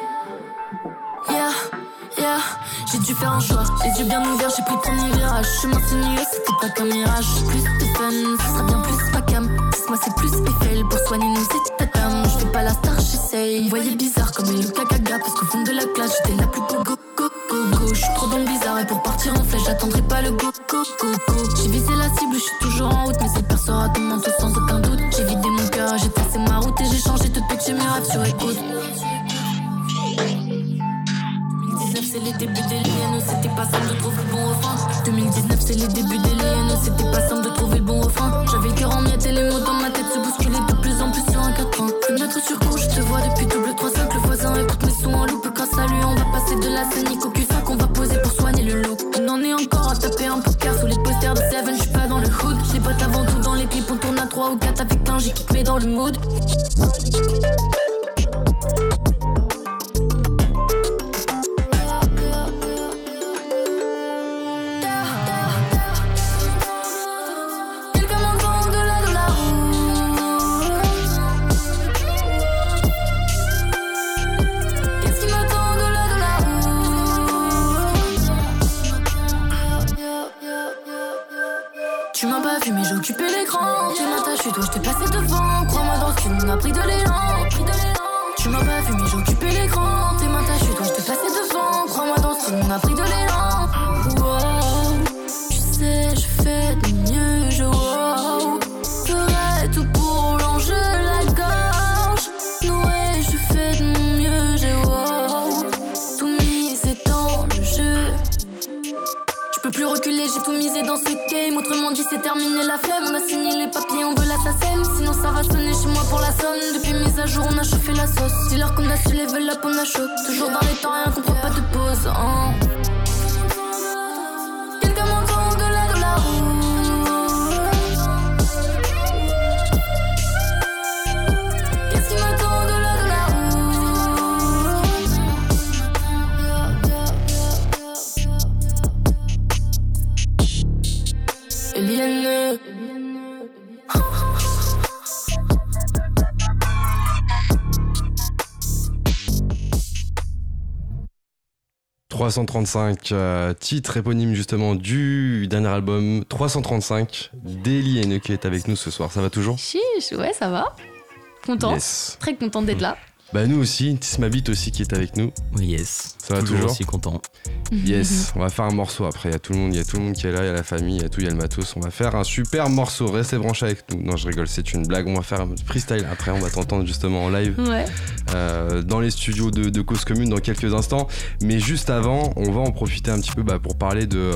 j'ai dû faire un choix. Les yeux bien ouverts, j'ai pris le premier virage. Chemin sinueux, c'était pas qu'un mirage. Plus de fun, ce sera bien plus pas cam. moi c'est plus Eiffel pour soigner nos états Je fais pas la star, j'essaye. Voyez bizarre comme Luka Gaga, parce qu'au fond de la classe, j'étais la plus go go go go go. J'suis trop dans le bizarre et pour partir en flèche, j'attendrai pas le go go go go. Les débuts des liens, c'était pas simple de trouver le bon refrain. 2019 c'est les débuts des liens, c'était pas simple de trouver le bon refrain. J'avais le cœur en miettes et les mots dans ma tête se bousculaient de plus en plus sur un 4 Fenêtre sur cours, je te vois depuis double 3-5 Le voisin écoute mes sons en loupe grâce à lui On va passer de la scénique au cul-5 On va poser pour soigner le look On en est encore à taper un poker sous les posters de Seven. Je suis pas dans le hood, les potes avant tout dans les clips On tourne à 3 ou 4 avec un, j'y kick mais dans le mood pris de l'élan chaud. Toujours dans les temps, rien qu'on 335 euh, titres éponymes justement du dernier album 335 d'Eli qui est avec nous ce soir. Ça va toujours? Chiche, ouais, ça va. Contente. Yes. Très contente d'être là. Bah nous aussi, Tismabit aussi qui est avec nous. Oui, yes. Ça va toujours aussi content. Yes, on va faire un morceau après. Il y a tout le monde, il y a tout le monde qui est là, il y a la famille, il y a tout, il y a le matos. On va faire un super morceau. Restez branchés avec nous. Non, je rigole, c'est une blague. On va faire un freestyle après. On va t'entendre justement en live Ouais. euh, dans les studios de, de Cause Commune dans quelques instants. Mais juste avant, on va en profiter un petit peu bah, pour parler de,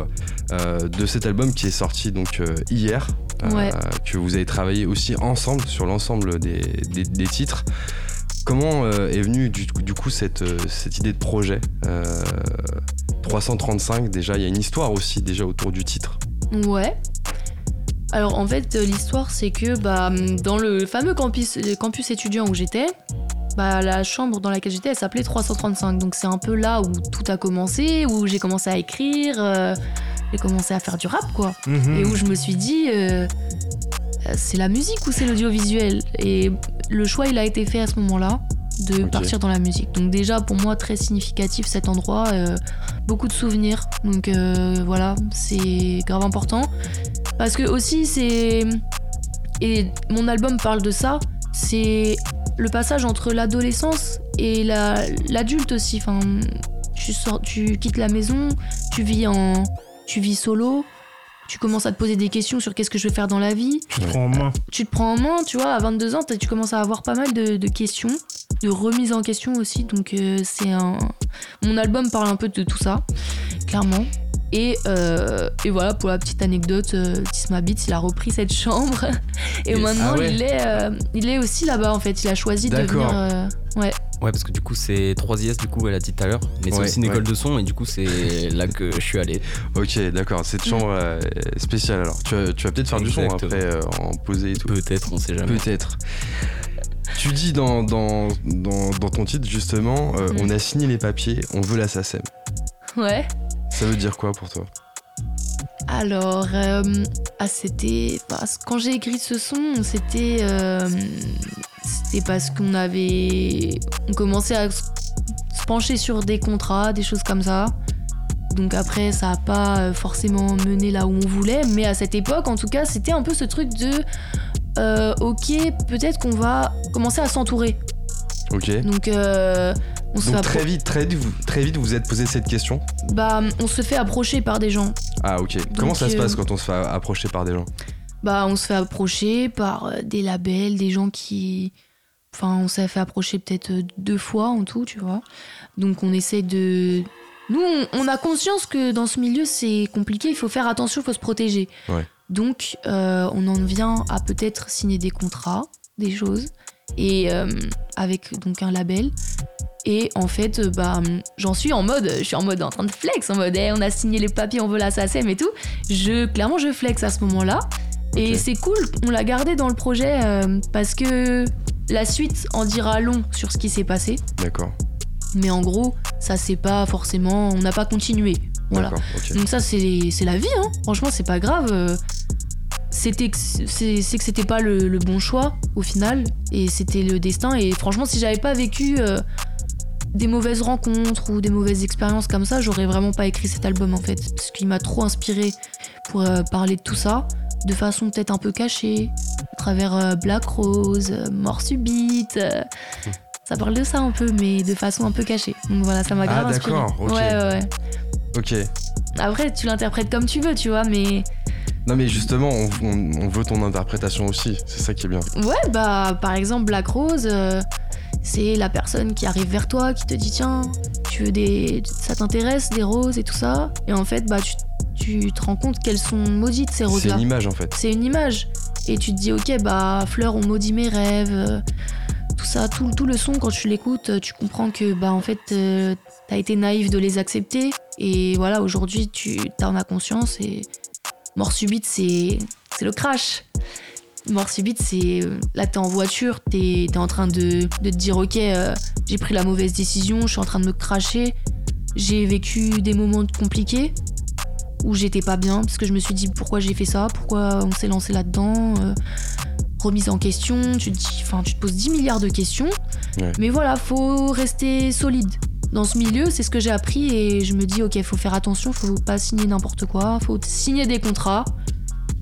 euh, de cet album qui est sorti donc euh, hier. euh, Ouais. que vous avez travaillé aussi ensemble sur l'ensemble des, des- des titres. Comment euh, est venue du, du coup cette, euh, cette idée de projet Euh, 335 déjà, il y a une histoire aussi déjà autour du titre. Ouais. Alors en fait, euh, l'histoire c'est que bah, dans le fameux campus, le campus étudiant où j'étais, bah, la chambre dans laquelle j'étais, elle s'appelait 335. Donc c'est un peu là où tout a commencé, où j'ai commencé à écrire, euh, j'ai commencé à faire du rap quoi. Mhm. Et où je me suis dit, euh, euh, c'est la musique ou c'est l'audiovisuel? Et le choix il a été fait à ce moment-là de partir dans la musique. Donc déjà pour moi très significatif cet endroit, euh, beaucoup de souvenirs. Donc euh, voilà, c'est grave important. Parce que aussi c'est... Et mon album parle de ça, c'est le passage entre l'adolescence et la- l'adulte aussi. Enfin, tu, sors, tu quittes la maison, tu vis, en, tu vis solo, tu commences à te poser des questions sur qu'est-ce que je veux faire dans la vie. Tu te prends en main. Tu te prends en main, tu vois, à 22 ans, tu commences à avoir pas mal de, de questions, de remise en question aussi. Donc, euh, c'est un. Mon album parle un peu de tout ça, clairement. Et, euh, et voilà, pour la petite anecdote, euh, Tisma Beats, il a repris cette chambre. Et Yes. maintenant, Ah ouais. il, est, euh, il est aussi là-bas, en fait. Il a choisi de venir. Ouais. Ouais, parce que du coup, c'est 3IS, du coup, elle a dit tout à l'heure. Mais c'est Ouais, aussi une école ouais. de son, et du coup, c'est là que je suis allé. Ok, d'accord, cette chambre euh, spéciale alors. Tu vas, tu vas peut-être faire du son après, euh, en poser et tout. Peut-être, on sait jamais. Peut-être. Tu dis dans, dans, dans, dans ton titre justement, euh, Mm. on a signé les papiers, on veut la SACEM. Ouais. Ça veut dire quoi pour toi? Alors, euh, ah, c'était. bah, quand j'ai écrit ce son, c'était. C'était parce qu'on avait. On commençait à se pencher sur des contrats, des choses comme ça. Donc après, ça n'a pas euh, forcément mené là où on voulait, mais à cette époque, en tout cas, c'était un peu ce truc de. euh, ok, peut-être qu'on va commencer à s'entourer. Ok. Donc, euh, on se Donc fait très vite, très vite, vous, très vite, vous êtes posé cette question? bah, on se fait approcher par des gens. Ah ok. Comment ça se passe quand on se fait approcher par des gens? Bah, on se fait approcher par euh, des labels, des gens qui. Enfin, on s'est fait approcher peut-être euh, deux fois en tout, tu vois. Donc, on essaie de. Nous, on, on a conscience que dans ce milieu, c'est compliqué, il faut faire attention, il faut se protéger. Ouais. Donc, euh, on en vient à peut-être signer des contrats, des choses, et euh, avec donc un label. Et en fait, bah, j'en suis en mode, je suis en mode en train de flex, en mode, eh, on a signé les papiers, on veut la SACEM et tout. Je, clairement, je flex à ce moment-là. Et c'est cool, on l'a gardé dans le projet euh, parce que la suite en dira long sur ce qui s'est passé. D'accord. Mais en gros, ça c'est pas forcément. On n'a pas continué. Voilà. Donc ça c'est la vie, hein. franchement c'est pas grave. euh, C'était c'est c'est que c'était pas le, le bon choix au final et c'était le destin et franchement si j'avais pas vécu euh, des mauvaises rencontres ou des mauvaises expériences comme ça j'aurais vraiment pas écrit cet album en fait parce qu'il m'a trop inspiré pour euh, parler de tout ça de façon peut-être un peu cachée à travers euh, Black Rose, euh, Mort subite euh, ça parle de ça un peu mais de façon un peu cachée donc voilà ça m'a Ah, grave inspiré d'accord, ok. ouais ouais ouais Ok. après, tu l'interprètes comme tu veux, tu vois, mais Non mais justement, on, on- on veut ton interprétation aussi. C'est ça qui est bien. ouais, bah, par exemple, Black Rose, euh, c'est la personne qui arrive vers toi, qui te dit tiens, tu veux des, ça t'intéresse des roses et tout ça, et en fait, bah, tu, tu te rends compte qu'elles sont maudites ces C'est roses-là. une image en fait. C'est une image, et tu te dis ok, bah, fleurs ont maudit mes rêves. euh, tout ça, tout, tout le son, quand tu l'écoutes, euh, tu comprends que bah en fait, euh, t'as été naïf de les accepter. Et voilà, aujourd'hui, tu en as conscience. Et mort subite, c'est c'est le crash. Mort subite, c'est là, t'es en voiture, t'es es en train de, de te dire ok, euh, j'ai pris la mauvaise décision, je suis en train de me cracher. J'ai vécu des moments compliqués où j'étais pas bien parce que je me suis dit pourquoi j'ai fait ça, pourquoi on s'est lancé là-dedans? euh, remise en question, tu te, dis, tu te poses 10 milliards de questions. Ouais. Mais voilà, faut rester solide. Dans ce milieu, c'est ce que j'ai appris et je me dis, ok, faut faire attention, faut pas signer n'importe quoi, faut signer des contrats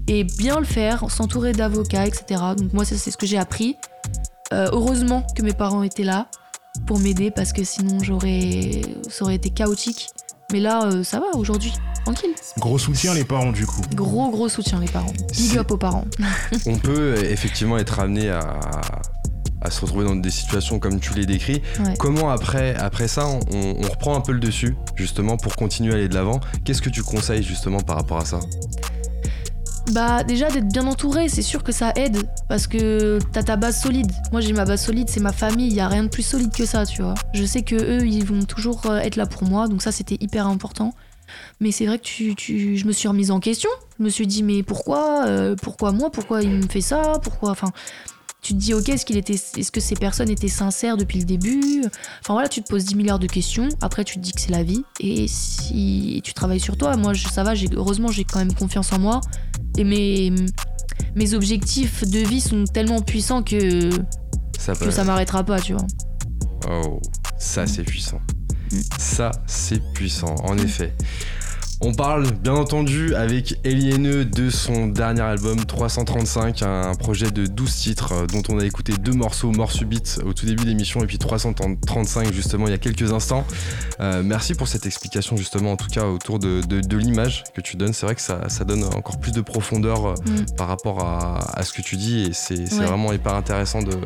et bien le faire, s'entourer d'avocats, etc. Donc moi, c'est ce que j'ai appris. Euh, heureusement que mes parents étaient là pour m'aider parce que sinon, j'aurais, ça aurait été chaotique. Mais là, euh, ça va aujourd'hui, tranquille. Gros soutien, les parents, du coup. Gros, gros soutien, les parents. Big up aux parents. On peut euh, effectivement être amené à, à se retrouver dans des situations comme tu les décris. Ouais. Comment après, après ça, on, on reprend un peu le dessus justement pour continuer à aller de l'avant? Qu'est-ce que tu conseilles justement par rapport à ça? Bah déjà d'être bien entouré, c'est sûr que ça aide parce que t'as ta base solide. Moi j'ai ma base solide, c'est ma famille, il y a rien de plus solide que ça, tu vois. Je sais que eux ils vont toujours euh, être là pour moi, donc ça c'était hyper important. Mais c'est vrai que tu, tu- je me suis remise en question. Je me suis dit mais pourquoi, euh, pourquoi moi, pourquoi il me fait ça, pourquoi, enfin. Tu te dis ok, est-ce qu'il était, est-ce que ces personnes étaient sincères depuis le début? Enfin voilà, tu te poses 10 milliards de questions. Après tu te dis que c'est la vie et si tu travailles sur toi, moi je, ça va, j'ai, heureusement j'ai quand même confiance en moi et mes, mes objectifs de vie sont tellement puissants que, Ça que peut- ça m'arrêtera pas, tu vois. Oh, ça c'est puissant. Mm. Ça c'est puissant, en effet. On parle bien entendu avec Eliene de son dernier album 335, un projet de 12 titres euh, dont on a écouté deux morceaux, Mort Subite au tout début de l'émission et puis 335 justement il y a quelques instants. Euh, merci pour cette explication justement en tout cas autour de, l'image que tu donnes. C'est vrai que ça, donne encore plus de profondeur euh, mm. par rapport à, ce que tu dis et c'est vraiment hyper intéressant de,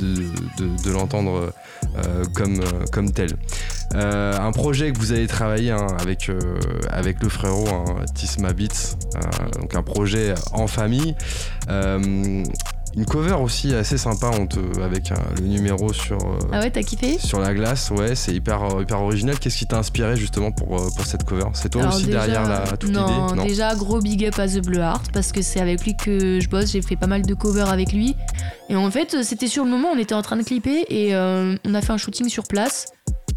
de, l'entendre comme, comme tel. un projet que vous avez travaillé hein, avec, avec le frérot, hein, Tisma Beats, donc un projet en famille. Une cover aussi assez sympa on avec le numéro sur, euh, ah ouais, t'as kiffé? sur la glace. Ouais, c'est hyper, hyper original. Qu'est-ce qui t'a inspiré justement pour, euh, pour cette cover? C'est toi aussi derrière la, toute l'idée non, déjà gros big up à The Blue Heart parce que c'est avec lui que je bosse. J'ai fait pas mal de covers avec lui. Et en fait, c'était sur le moment, on était en train de clipper et euh, on a fait un shooting sur place.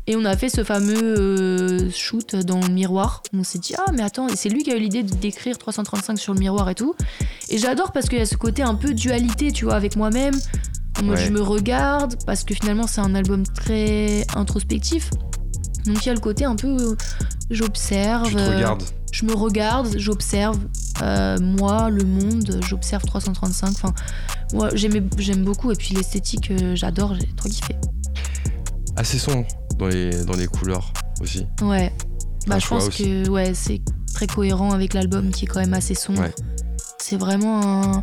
Et on a fait ce fameux euh, shoot dans le miroir. On s'est dit, ah, mais attends, et c'est lui qui a eu l'idée de décrire 335 sur le miroir et tout. Et j'adore parce qu'il y a ce côté un peu dualité, tu vois, avec moi-même. Moi, je me regarde parce que finalement, c'est un album très introspectif. Donc, il y a le côté un peu, euh, j'observe. Regarde. je me regarde, j'observe euh, moi, le monde, j'observe 335. Enfin, moi, j'aime beaucoup. Et puis, l'esthétique, j'adore, j'ai trop kiffé. Assez sombre dans les, dans les couleurs aussi. Ouais. Bah, je pense que ouais, c'est très cohérent avec l'album qui est quand même assez sombre. C'est vraiment un,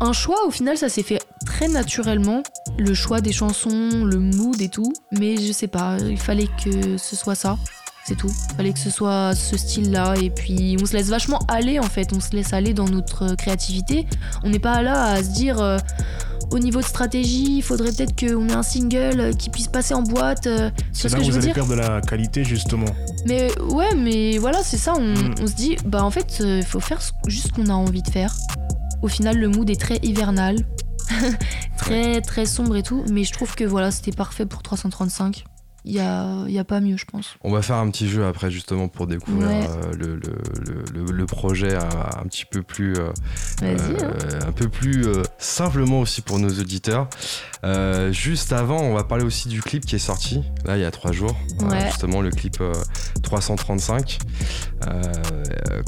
un choix. Au final, ça s'est fait très naturellement. Le choix des chansons, le mood et tout. Mais je sais pas, il fallait que ce soit ça. C'est tout. Il fallait que ce soit ce style-là. Et puis, on se laisse vachement aller en fait. On se laisse aller dans notre créativité. On n'est pas là à se dire. Euh, au niveau de stratégie, il faudrait peut-être qu'on ait un single qui puisse passer en boîte. Euh, c'est là où vous allez perdre de la qualité, justement. Mais ouais, mais voilà, c'est ça. On, hmm. se dit, bah en fait, il euh, faut faire juste ce qu'on a envie de faire. Au final, le mood est très hivernal, très très sombre et tout. Mais je trouve que voilà, c'était parfait pour 335 il n'y a, y a, pas mieux, je pense. On va faire un petit jeu après, justement, pour découvrir euh, le, le, le, projet un, petit peu plus, euh, hein. euh, un peu plus simplement aussi pour nos auditeurs. juste avant, on va parler aussi du clip qui est sorti, là, il y a trois jours. justement, le clip 335.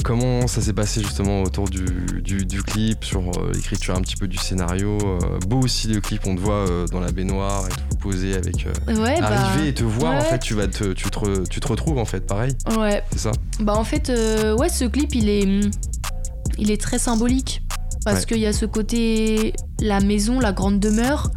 comment ça s'est passé, justement, autour du, du, du clip, sur l'écriture un petit peu du scénario Beau aussi, le clip, on te voit dans la baignoire et tout, posé avec ouais, arriver bah... et te voir, en fait, tu, vas te, tu, te, tu te retrouves, en fait, pareil. Ouais. C'est ça Bah, en fait, euh, ouais, ce clip, il est, il est très symbolique. Parce qu'il y a ce côté, la maison, la grande demeure,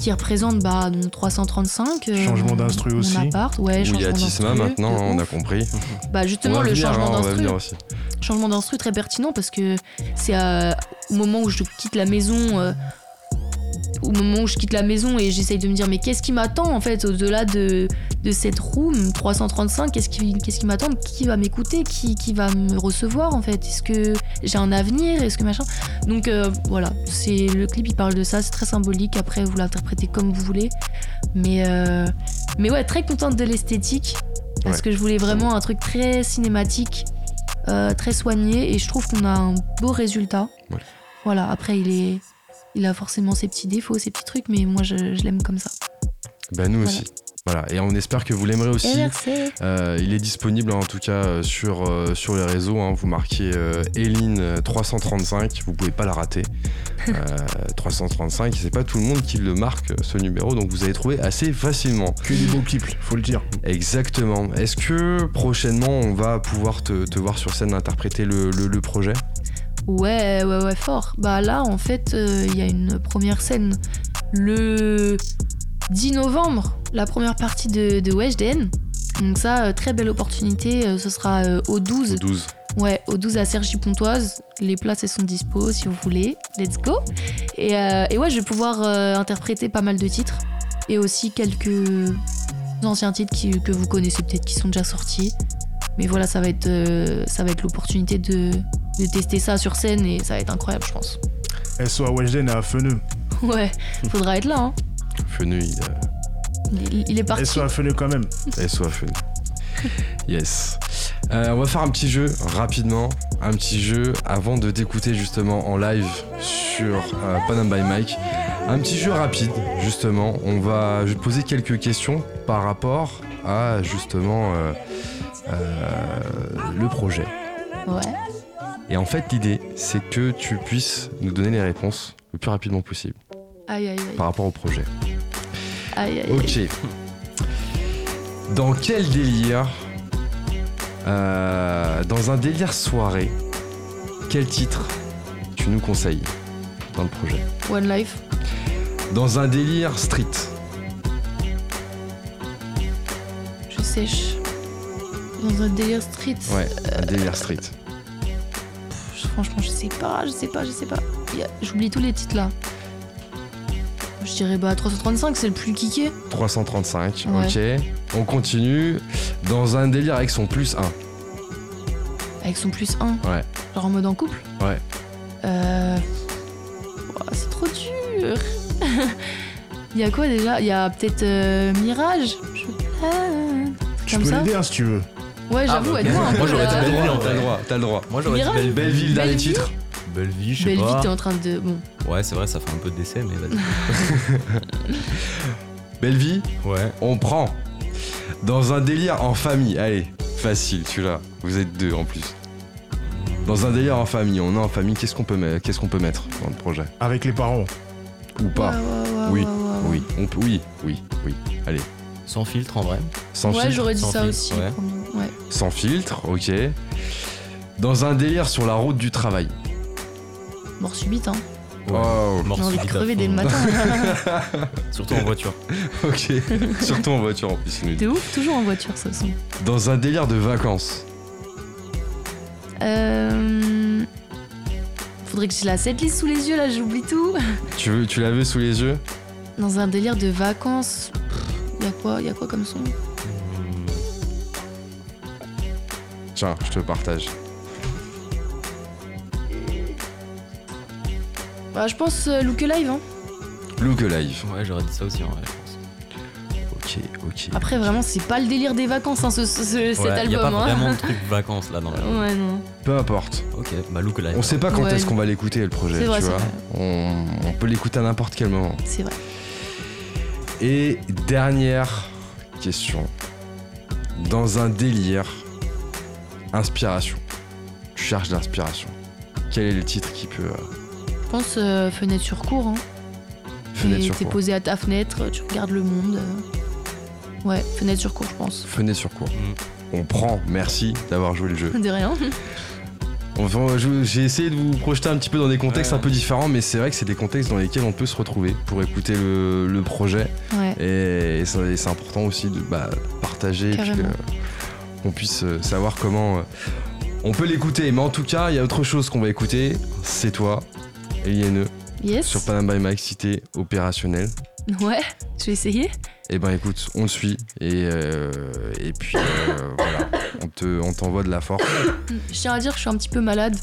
qui représente bah, 335. Euh, changement d'instru aussi. Appart. Ouais, Où il y a Tisma maintenant, on a compris. Bah justement, le changement hein, d'instru. Changement d'instru très pertinent parce que c'est au moment où je quitte la maison. Au moment où je quitte la maison et j'essaye de me dire mais qu'est-ce qui m'attend en fait au-delà de, de cette room 335 qu'est-ce qui, qu'est-ce qui m'attend qui va m'écouter qui, qui va me recevoir en fait? Est-ce que j'ai un avenir? Est-ce que machin? Donc euh, voilà. C'est le clip il parle de ça c'est très symbolique. Après vous l'interprétez comme vous voulez. Mais euh, mais ouais très contente de l'esthétique. Parce que je voulais vraiment un truc très cinématique euh, très soigné. Et je trouve qu'on a un beau résultat. Voilà. Après il est il a forcément ses petits défauts, ses petits trucs, mais moi je, l'aime comme ça. Bah nous aussi. Voilà, et on espère que vous l'aimerez aussi. Euh, il est disponible en tout cas euh, sur, euh, sur les réseaux. Hein. Vous marquez Eline 335, vous pouvez pas la rater. 335, c'est pas tout le monde qui le marque ce numéro, donc vous allez trouver assez facilement. Que du beau clip, faut le dire. Exactement. Est-ce que prochainement on va pouvoir te, voir sur scène interpréter le, le projet? Ouais, ouais, ouais, fort. Bah là, en fait, euh, il y a une première scène le 10 novembre, la première partie de, de Weshden. Donc ça, euh, très belle opportunité. Euh, ce sera au 12. Au 12. Ouais, au 12 à Sergi Pontoise. Les places elles sont dispo si vous voulez. Let's go. Et, et ouais, je vais pouvoir interpréter pas mal de titres et aussi quelques anciens titres que vous connaissez peut-être qui sont déjà sortis. Mais voilà, ça va être, ça va être l'opportunité de, de tester ça sur scène et ça va être incroyable, je pense. Soit à Weshden et à Feneux. Ouais, faudra être là. Hein. Feneux, il, il, est parti. Soit à Feneux quand même. Soit à Feneux. Yes. Euh, on va faire un petit jeu rapidement, un petit jeu avant de t'écouter justement en live sur euh, Panam by Mike. Un petit jeu rapide justement. On va je vais poser quelques questions par rapport à justement euh, euh, le projet. Ouais. Et en fait, l'idée, c'est que tu puisses nous donner les réponses le plus rapidement possible Aïe, aïe, aïe. par rapport au projet. Aïe, aïe, aïe. Ok. Dans quel délire euh, Dans un délire soirée, quel titre tu nous conseilles dans le projet? One Life. Dans un délire street, Je sèche. Dans un délire street. ouais, un délire street. Franchement, je sais pas, je sais pas, je sais pas. J'oublie tous les titres là. Je dirais bah 335, c'est le plus kické. 335, Ouais. ok. On continue. Dans un délire avec son plus 1. Avec son plus 1. Ouais. Genre en mode en couple. Ouais. Euh. c'est trop dur. Il y a quoi déjà? Il y a peut-être euh, Mirage Je- Ah, Tu Comme peux l'aider hein, si tu veux. Ouais, j'avoue, bah, ok. aide-moi un peu. Moi, j'aurais là. dit Belleville, en T'as vrai. le droit, t'as le droit. Moi j'aurais dit Mirage Belle- Belleville, dernier Belleville titre. Belleville, je sais Belleville, pas. t'es en train de. Bon. Ouais, c'est vrai, ça fait un peu de décès, mais vas-y. Belleville, Ouais. on prend. Dans un délire en famille, allez, facile, tu l'as. Vous êtes deux en plus. Dans un délire en famille, on est en famille, qu'est-ce qu'on peut, mettre- qu'est-ce qu'on peut mettre dans le projet? Avec les parents. Ou pas Ouais, ouais, ouais, Oui, ouais, ouais, ouais. Oui, on peut, oui, oui, oui. Allez, Sans filtre en vrai. sans Ouais, filtre. j'aurais dit sans ça filtre, aussi. Ouais. Sans filtre, ok. Dans un délire sur la route du travail. Mort subite, hein. Oh, Mort J'ai envie de crever dès le matin. Surtout en voiture. ok. Surtout en voiture en plus. T'es ouf, toujours en voiture, ça son. Dans un délire de vacances. Euh... Faudrait que j'ai la setlist sous les yeux, là, j'oublie tout. Tu, veux, tu l'avais sous les yeux? Dans un délire de vacances. Y'a quoi, y a quoi comme son? Tiens, je te partage. Bah, je pense euh, Look Alive, hein. Look Alive. Ouais, j'aurais dit ça aussi en vrai, je pense. Ok, ok. Après, vraiment, c'est pas le délire des vacances, hein, ce, ce- ce- cet Ouais, y a album. pas hein. vraiment de truc vacances là dans le. Ouais, non. Peu importe. Ok, bah look live. On sait pas quand Ouais. est-ce qu'on va l'écouter le projet, C'est vrai, tu c'est vois. vrai. On, on peut l'écouter à n'importe quel moment. C'est vrai. Et dernière question. Dans un délire, inspiration. Tu cherches l'inspiration. Quel est le titre qui peut. euh, Je pense euh, fenêtre sur cours, hein. Fenêtre sur T'es posé à ta fenêtre, tu regardes le monde. euh. Ouais, fenêtre sur cours, je pense. Fenêtre sur cours. Mm. On prend, merci d'avoir joué le jeu. De rien. Enfin, je- J'ai essayé de vous projeter un petit peu dans des contextes Ouais. un peu différents, mais c'est vrai que c'est des contextes dans lesquels on peut se retrouver pour écouter le, le projet. Ouais. Et, c'est et c'est important aussi de bah, partager puis. Qu'on puisse euh, savoir comment euh, on peut l'écouter. Mais en tout cas, il y a autre chose qu'on va écouter. C'est toi, Eliane, Yes. sur Panama by Mike, cité opérationnel. Ouais, je vais essayer. Et ben écoute, on le suit et, euh, et puis euh, voilà, on te- on t'envoie de la force. Je tiens à dire que je suis un petit peu malade.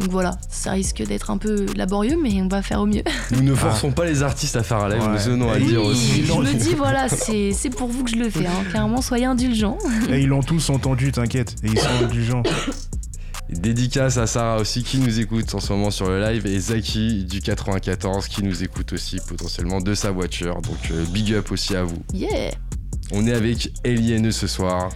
Donc voilà, ça risque d'être un peu laborieux, mais on va faire au mieux. Nous ne forçons pas les artistes à faire un live, Ouais. nous tenons à Oui, dire aussi. je me dis, voilà, c'est c'est pour vous que je le fais. Hein. Clairement, soyez indulgents. Et ils l'ont tous entendu, t'inquiète. Et ils sont indulgents. Dédicace à Sarah aussi qui nous écoute en ce moment sur le live et Zaki du 94 qui nous écoute aussi potentiellement de sa voiture. Donc euh, big up aussi à vous. Yeah. On est avec Eliane ce soir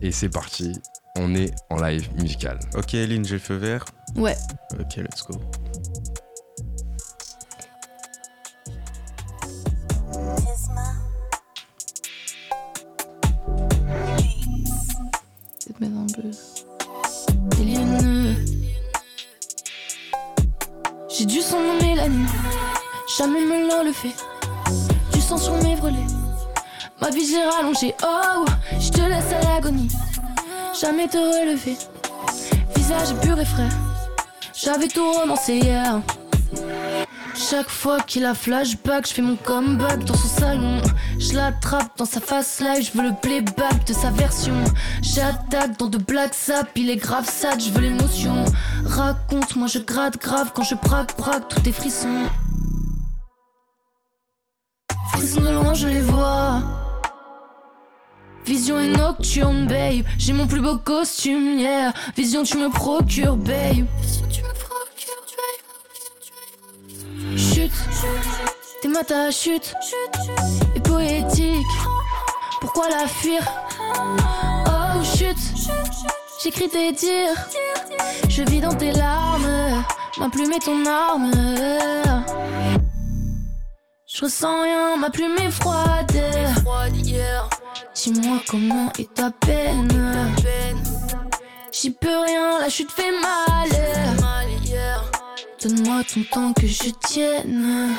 et c'est parti. On est en live musical. Ok, Lynn, j'ai le feu vert. Ouais. Ok, let's go. Mettre un peu. J'ai du sang dans Mélanie. Jamais me le fait. Du sang sur mes brûlés. Ma vie j'ai rallongé. Oh, je te laisse à l'agonie. Jamais te relever. Visage pur et frais. J'avais tout romancé hier. Chaque fois qu'il a flashback, je fais mon comeback dans son salon. Je l'attrape dans sa face live, je veux le playback de sa version. J'attaque dans de black sap, il est grave sad, je veux l'émotion. Raconte, moi je gratte grave quand je braque, braque, tout est frisson. Frissons de loin, je les vois. Vision est nocturne, babe. J'ai mon plus beau costume, yeah. Vision, tu me procures, babe. Vision, tu me procures, babe. Chute, t'es ma ta chute Et poétique, pourquoi la fuir? Oh chute, J'écris tes dires, je vis dans tes larmes. Ma plume est ton arme. Je ressens rien, ma plume est froide. Dis-moi comment est ta peine. J'y peux rien, la chute fait mal. Donne-moi ton temps que je tienne.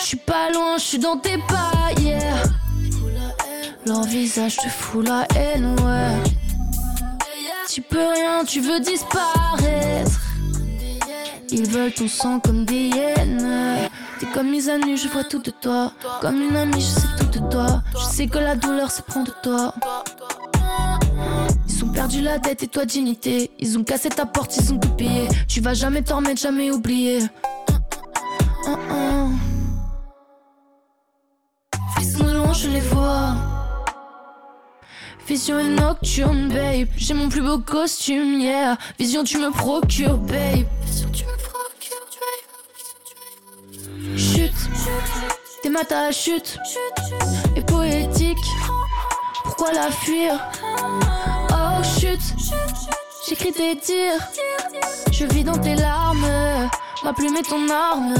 Je suis pas loin, je suis dans tes pas, yeah. Leur visage te fout la haine, ouais. Tu peux rien, tu veux disparaître. Ils veulent ton sang comme des hyènes. T'es comme mes amis, je vois tout de toi. Comme une amie, je sais tout de toi. Je sais que la douleur se prend de toi. Ils ont perdu la tête et toi dignité. Ils ont cassé ta porte, ils ont tout pillé. Tu vas jamais t'en remettre, jamais oublier. Uh -uh. Ils sont loin, je les vois. Vision est nocturne, babe. J'ai mon plus beau costume, yeah. Vision, tu me procures, babe. Vision, tu t'es ma ta chute. Et poétique. Pourquoi la fuir? Oh, chute. J'écris tes tirs. Je vis dans tes larmes. Ma plume est ton arme.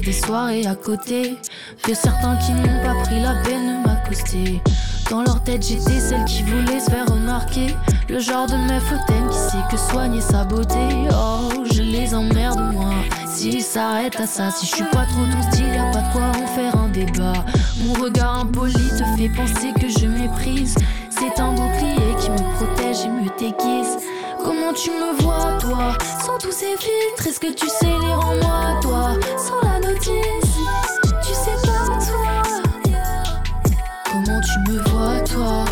Des soirées à côté de certains qui n'ont pas pris la peine de m'accoster. Dans leur tête, j'étais celle qui voulait se faire remarquer. Le genre de meuf hautaine qui sait que soigner sa beauté. Oh, je les emmerde, moi. S'ils s'arrêtent à ça, si je suis pas trop ton style, y'a pas de quoi en faire un débat. Mon regard impoli te fait penser que je méprise. C'est un bouclier qui me protège et me déguise. Comment tu me vois, toi Sans tous ces filtres, est-ce que tu sais lire en moi, toi Sans la notice, tu sais pas, toi Comment tu me vois, toi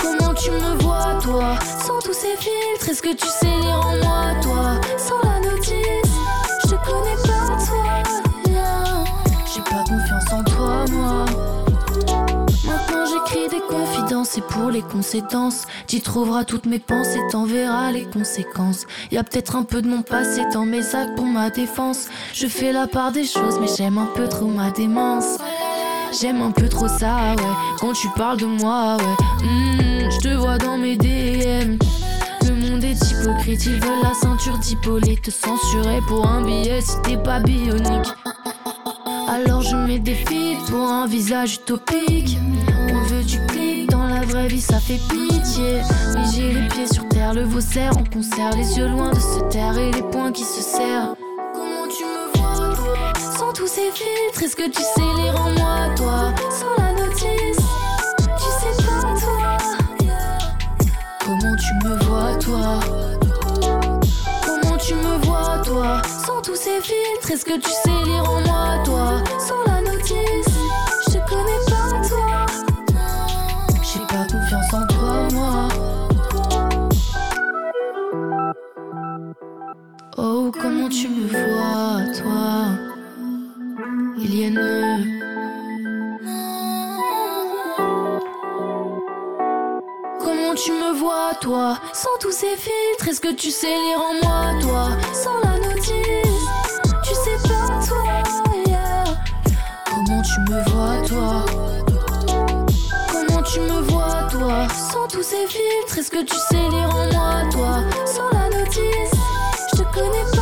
Comment tu me vois, toi Sans tous ces filtres, est-ce que tu sais lire en moi, toi Sans la notice, pour les conséquences, tu trouveras toutes mes pensées, t'en verras les conséquences. Y a peut-être un peu de mon passé dans mes actes pour ma défense. Je fais la part des choses, mais j'aime un peu trop ma démence. J'aime un peu trop ça, ouais. Quand tu parles de moi, ouais. Hmm, je te vois dans mes DM. Le monde est hypocrite, ils veulent la ceinture d'Hippolyte. Te censurer pour un billet si t'es pas bionique. Alors je mets des filtres pour un visage utopique. Vraie vie ça fait pitié. Mais j'ai les pieds sur terre, le vaussaire en concert, les yeux loin de se taire et les poings qui se serrent. Comment tu me vois, toi Sans tous ces filtres, est-ce que tu sais lire en moi, toi Sans la notice, tu sais pas, toi. Comment tu me vois, toi? Comment tu me vois, toi Sans tous ces filtres, est-ce que tu sais lire en moi, toi Sans la notice, Oh, comment tu me vois, toi? Ilienne Comment tu me vois, toi? Sans tous ces filtres, est-ce que tu sais lire en moi, toi? Sans la notice, tu sais pas, toi. Comment tu me vois, toi? Comment tu me vois, toi? Sans tous ces filtres, est-ce que tu sais lire en moi, toi? Sans la notice, je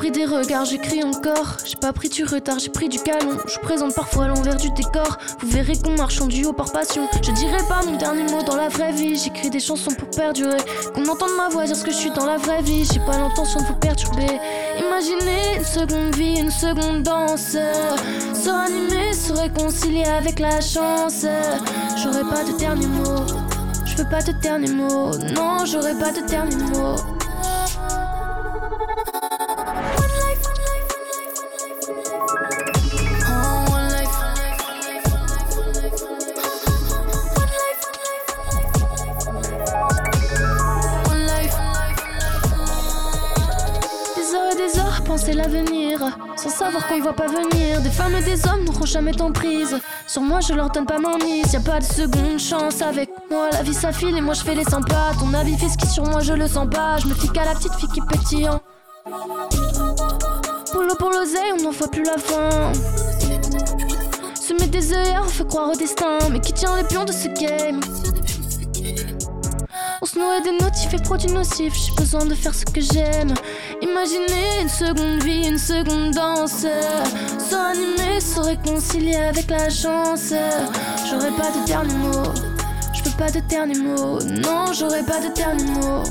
l'abri des regards, j'écris encore. J'ai pas pris du retard, j'ai pris du calon. Je présente parfois l'envers du décor. Vous verrez qu'on marche en duo par passion. Je dirai pas mon dernier mot dans la vraie vie. J'écris des chansons pour perdurer. Qu'on entende ma voix dire ce que je suis dans la vraie vie. J'ai pas l'intention de vous perturber. Imaginez une seconde vie, une seconde danse. Se ranimer, se réconcilier avec la chance. J'aurai pas de dernier mot. Je veux pas de dernier mot. Non, j'aurai pas de dernier mot. Jamais tant prise. Sur moi, je leur donne pas mon mise. Y a pas de seconde chance avec moi. La vie s'affile et moi je fais les 100 pas. Ton avis fait ce qui sur moi, je le sens pas. Je me fie qu'à la petite fille qui pétille. Pour l'eau, pour l'oseille, on n'en voit plus la fin. Se met des œillères, on fait croire au destin. Mais qui tient les pions de ce game? On se noie des notifs et produits nocifs. J'ai besoin de faire ce que j'aime. Imaginez une seconde vie, une seconde danse. Ranimer, se réconcilier avec la chance. J'aurai pas de dernier mot. Je veux pas de dernier mot. Non, j'aurai pas de dernier mot.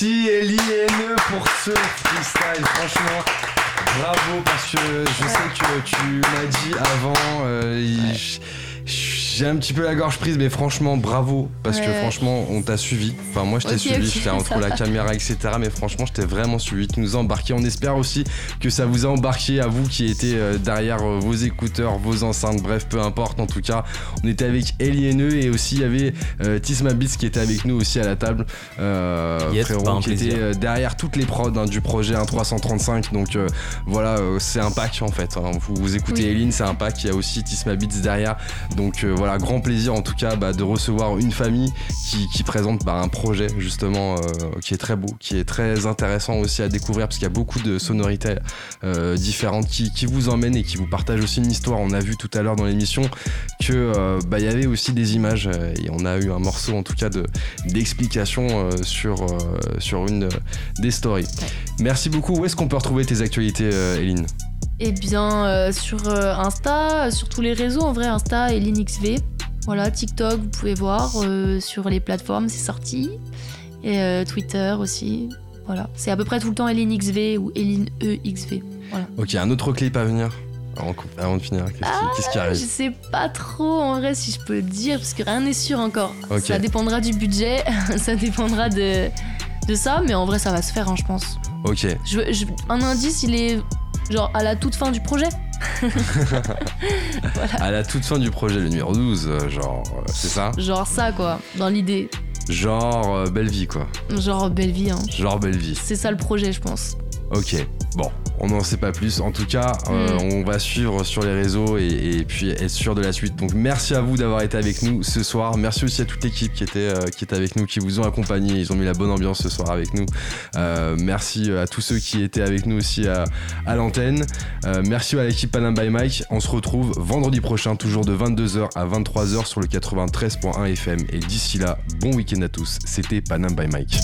Merci Ellie Haineux pour ce freestyle. Franchement, bravo parce que je sais que tu m'as dit avant. euh, J'ai un petit peu la gorge prise, mais franchement, bravo parce que franchement, on t'a suivi. Enfin, moi, je t'ai suivi, ok, j'étais entre la caméra, etc. Mais franchement, je t'ai vraiment suivi. Tu nous as embarqué. On espère aussi que ça vous a embarqué à vous qui étiez euh, derrière euh, vos écouteurs, vos enceintes, bref, peu importe. En tout cas, on était avec Ellie Haineux et aussi il y avait euh, Tisma Beats qui était avec nous aussi à la table. Euh, Yes, frérot, qui était plaisir. derrière toutes les prods hein, du projet 1335. Donc euh, voilà, euh, c'est un pack en fait. hein. Vous, vous écoutez Oui. Eline, c'est un pack. Il y a aussi Tisma Beats derrière. Donc euh, voilà, grand plaisir en tout cas bah, de recevoir une famille qui, qui présente bah, un projet justement euh, qui est très beau, qui est très intéressant aussi à découvrir parce qu'il y a beaucoup de sonorités euh, différentes qui, qui vous emmènent et qui vous partagent aussi une histoire. On a vu tout à l'heure dans l'émission que euh, bah, il y avait aussi des images euh, et on a eu un morceau en tout cas de d'explication sur sur une des stories. Merci beaucoup. Où est-ce qu'on peut retrouver tes actualités, Eline? Eh bien, euh, sur euh, Insta, euh, sur tous les réseaux, en vrai, Insta et LinXV. Voilà, TikTok, vous pouvez voir. euh, sur les plateformes, c'est sorti. Et Twitter aussi. Voilà. C'est à peu près tout le temps ElineXV ou ElineEXV. Ok, un autre clip à venir avant, avant de finir. Qu'est-ce qui, qu'est-ce qui Je arrive sais pas trop en vrai si je peux le dire, parce que rien n'est sûr encore. Ça dépendra du budget, ça dépendra de, de ça, mais en vrai, ça va se faire, hein, je pense. Ok. Je, je- un indice, il est genre à la toute fin du projet. À la toute fin du projet, le numéro 12, euh, genre, euh, c'est ça Genre ça, quoi, dans l'idée. Genre euh, belle vie, quoi. Genre belle vie, hein. Genre belle vie. C'est ça le projet, je pense. Ok, bon, on n'en sait pas plus. En tout cas, euh, Mm. on va suivre sur les réseaux et, et puis être sûr de la suite. Donc merci à vous d'avoir été avec nous ce soir. Merci aussi à toute l'équipe qui était, euh, qui était avec nous, qui vous ont accompagnés. Ils ont mis la bonne ambiance ce soir avec nous. Euh, merci à tous ceux qui étaient avec nous aussi à, à l'antenne. Merci à l'équipe Panam by Mike. On se retrouve vendredi prochain, toujours de 22h à 23h sur le 93.1 FM. Et d'ici là, bon week-end à tous. C'était Panam by Mike.